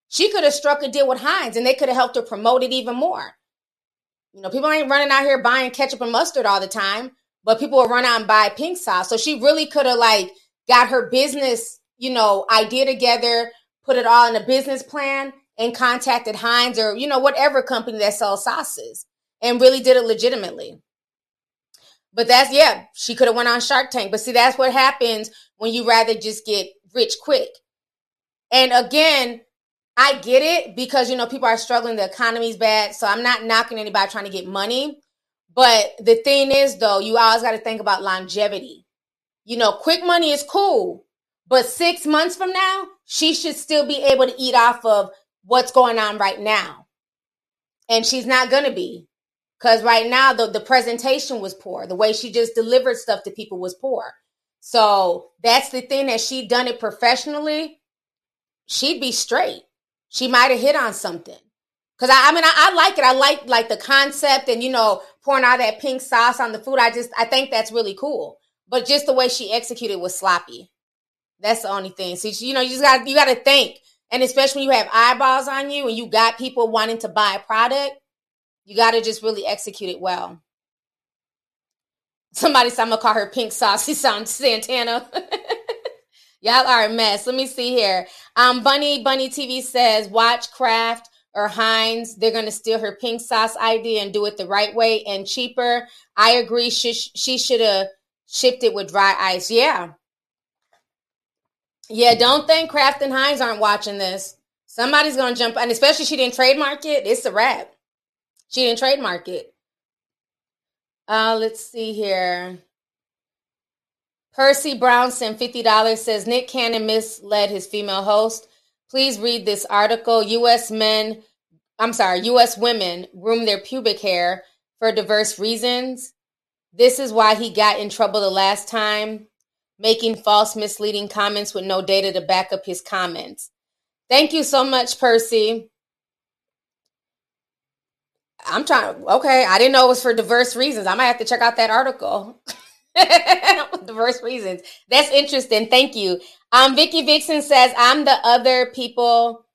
She could have struck a deal with Heinz and they could have helped her promote it even more. You know, people ain't running out here buying ketchup and mustard all the time, but people will run out and buy pink sauce. So she really could have like got her business, you know, idea together, put it all in a business plan and contacted Heinz or, you know, whatever company that sells sauces and really did it legitimately. But that's yeah, she could have went on Shark Tank. But see, that's what happens when you rather just get rich quick. And again, I get it because you know people are struggling, the economy's bad. So I'm not knocking anybody trying to get money. But the thing is though, you always got to think about longevity. You know, quick money is cool, but six months from now, she should still be able to eat off of what's going on right now. And she's not going to be. Because right now, the, the presentation was poor. The way she just delivered stuff to people was poor. So that's the thing that she done it professionally, she'd be straight. She might have hit on something. Cause I, I mean, I, I, like it. I like like the concept and you know pouring all that pink sauce on the food. I just I think that's really cool. But just the way she executed was sloppy. That's the only thing. So you know you just got you got to think, and especially when you have eyeballs on you and you got people wanting to buy a product, you got to just really execute it well. Somebody said I'm gonna call her Pink Saucy *laughs* Santana. *laughs* Y'all are a mess. Let me see here. Um, Bunny Bunny TV says watch Kraft or Heinz. They're gonna steal her pink sauce idea and do it the right way and cheaper. I agree. She she should have shipped it with dry ice. Yeah. Yeah, don't think Kraft and Heinz aren't watching this. Somebody's gonna jump, and especially she didn't trademark it. It's a wrap. She didn't trademark it. Uh, let's see here. Percy Brownson, $50 says Nick Cannon misled his female host. Please read this article. U.S. men, I'm sorry, U.S. women groom their pubic hair for diverse reasons. This is why he got in trouble the last time, making false, misleading comments with no data to back up his comments. Thank you so much, Percy. I'm trying. Okay, I didn't know it was for diverse reasons. I might have to check out that article. *laughs* diverse reasons. That's interesting. Thank you. Um, Vicky Vixen says I'm the other people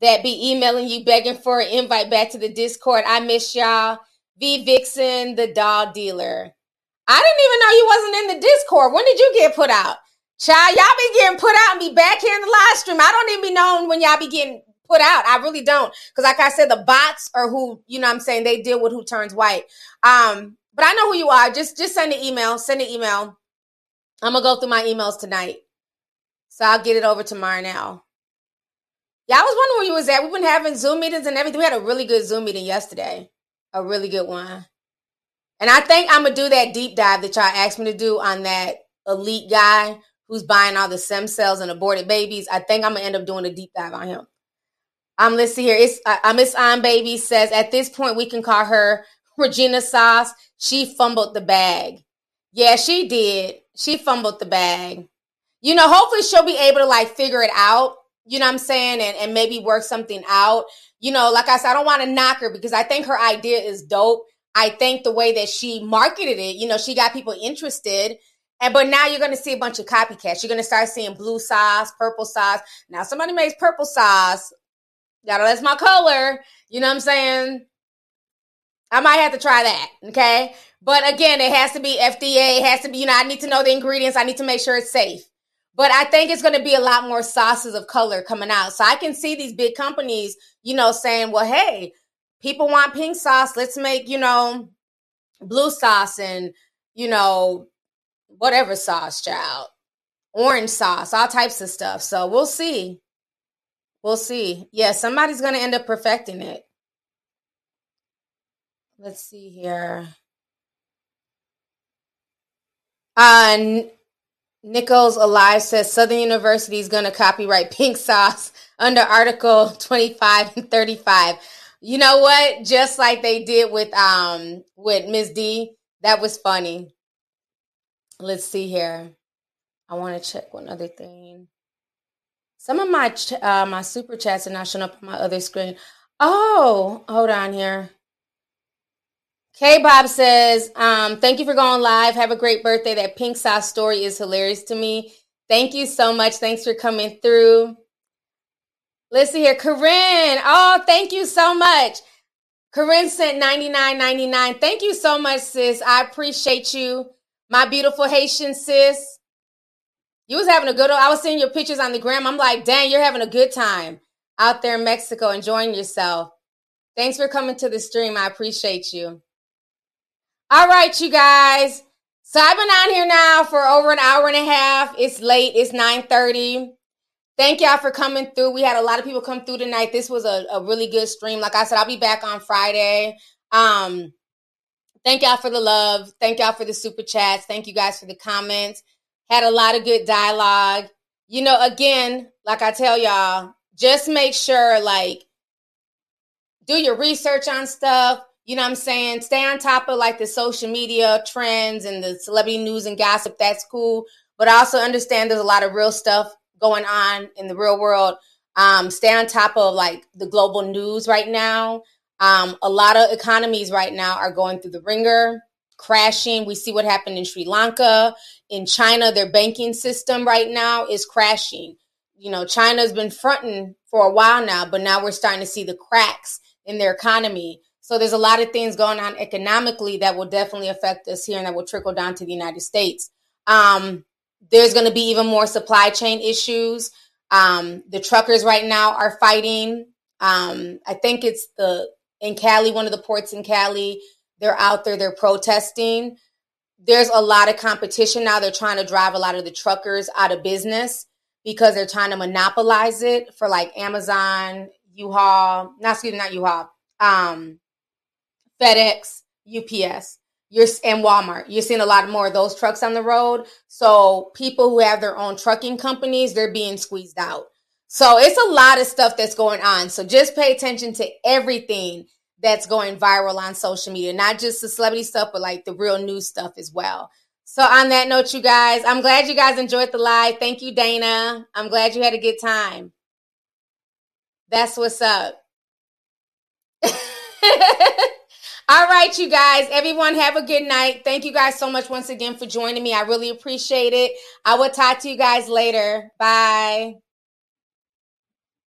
that be emailing you begging for an invite back to the Discord. I miss y'all. V Vixen, the doll dealer. I didn't even know you wasn't in the Discord. When did you get put out? Child, y'all be getting put out and be back here in the live stream. I don't even be knowing when y'all be getting put out. I really don't. Because like I said, the bots are who, you know I'm saying, they deal with who turns white. Um, but I know who you are. Just just send an email. Send an email. I'm gonna go through my emails tonight. So I'll get it over tomorrow now. Yeah, I was wondering where you was at. We've been having Zoom meetings and everything. We had a really good Zoom meeting yesterday. A really good one. And I think I'm gonna do that deep dive that y'all asked me to do on that elite guy who's buying all the stem cells and aborted babies. I think I'm gonna end up doing a deep dive on him. Um, let's see here. It's uh, Miss On Baby says at this point we can call her Regina Sauce. She fumbled the bag. Yeah, she did. She fumbled the bag. You know, hopefully she'll be able to like figure it out. You know what I'm saying? And, and maybe work something out. You know, like I said, I don't want to knock her because I think her idea is dope. I think the way that she marketed it, you know, she got people interested. And but now you're gonna see a bunch of copycats. You're gonna start seeing blue sauce, purple sauce. Now somebody makes purple sauce. Gotta that's my color. You know what I'm saying? I might have to try that. Okay. But again, it has to be FDA. It has to be, you know, I need to know the ingredients. I need to make sure it's safe. But I think it's going to be a lot more sauces of color coming out. So I can see these big companies, you know, saying, well, hey, people want pink sauce. Let's make, you know, blue sauce and, you know, whatever sauce, child. Orange sauce, all types of stuff. So we'll see. We'll see. Yeah, somebody's going to end up perfecting it. Let's see here. Uh, Nichols Alive says Southern University is going to copyright pink *laughs* sauce under Article 25 and 35. You know what? Just like they did with um with Miss D, that was funny. Let's see here. I want to check one other thing. Some of my uh, my super chats are not showing up on my other screen. Oh, hold on here. K Bob says, um, thank you for going live. Have a great birthday. That pink sauce story is hilarious to me. Thank you so much. Thanks for coming through. Let's here. Corinne. Oh, thank you so much. Corinne sent 99.99. Thank you so much, sis. I appreciate you. My beautiful Haitian sis. You was having a good I was seeing your pictures on the gram. I'm like, dang, you're having a good time out there in Mexico, enjoying yourself. Thanks for coming to the stream. I appreciate you. All right, you guys. So I've been on here now for over an hour and a half. It's late. It's 9:30. Thank y'all for coming through. We had a lot of people come through tonight. This was a, a really good stream. Like I said, I'll be back on Friday. Um, thank y'all for the love. Thank y'all for the super chats. Thank you guys for the comments. Had a lot of good dialogue. You know, again, like I tell y'all, just make sure like do your research on stuff you know what I'm saying? Stay on top of like the social media trends and the celebrity news and gossip. That's cool. But also understand there's a lot of real stuff going on in the real world. Um, stay on top of like the global news right now. Um, a lot of economies right now are going through the ringer, crashing. We see what happened in Sri Lanka. In China, their banking system right now is crashing. You know, China's been fronting for a while now, but now we're starting to see the cracks in their economy. So there's a lot of things going on economically that will definitely affect us here and that will trickle down to the United States. Um, there's going to be even more supply chain issues. Um, the truckers right now are fighting. Um, I think it's the in Cali, one of the ports in Cali. They're out there, they're protesting. There's a lot of competition now. They're trying to drive a lot of the truckers out of business because they're trying to monopolize it for like Amazon, U-Haul, not excuse me, not U-Haul, um, FedEx, UPS, you're and Walmart. You're seeing a lot more of those trucks on the road. So people who have their own trucking companies, they're being squeezed out. So it's a lot of stuff that's going on. So just pay attention to everything that's going viral on social media, not just the celebrity stuff, but like the real news stuff as well. So on that note, you guys, I'm glad you guys enjoyed the live. Thank you, Dana. I'm glad you had a good time. That's what's up. *laughs* All right, you guys. Everyone, have a good night. Thank you guys so much once again for joining me. I really appreciate it. I will talk to you guys later. Bye.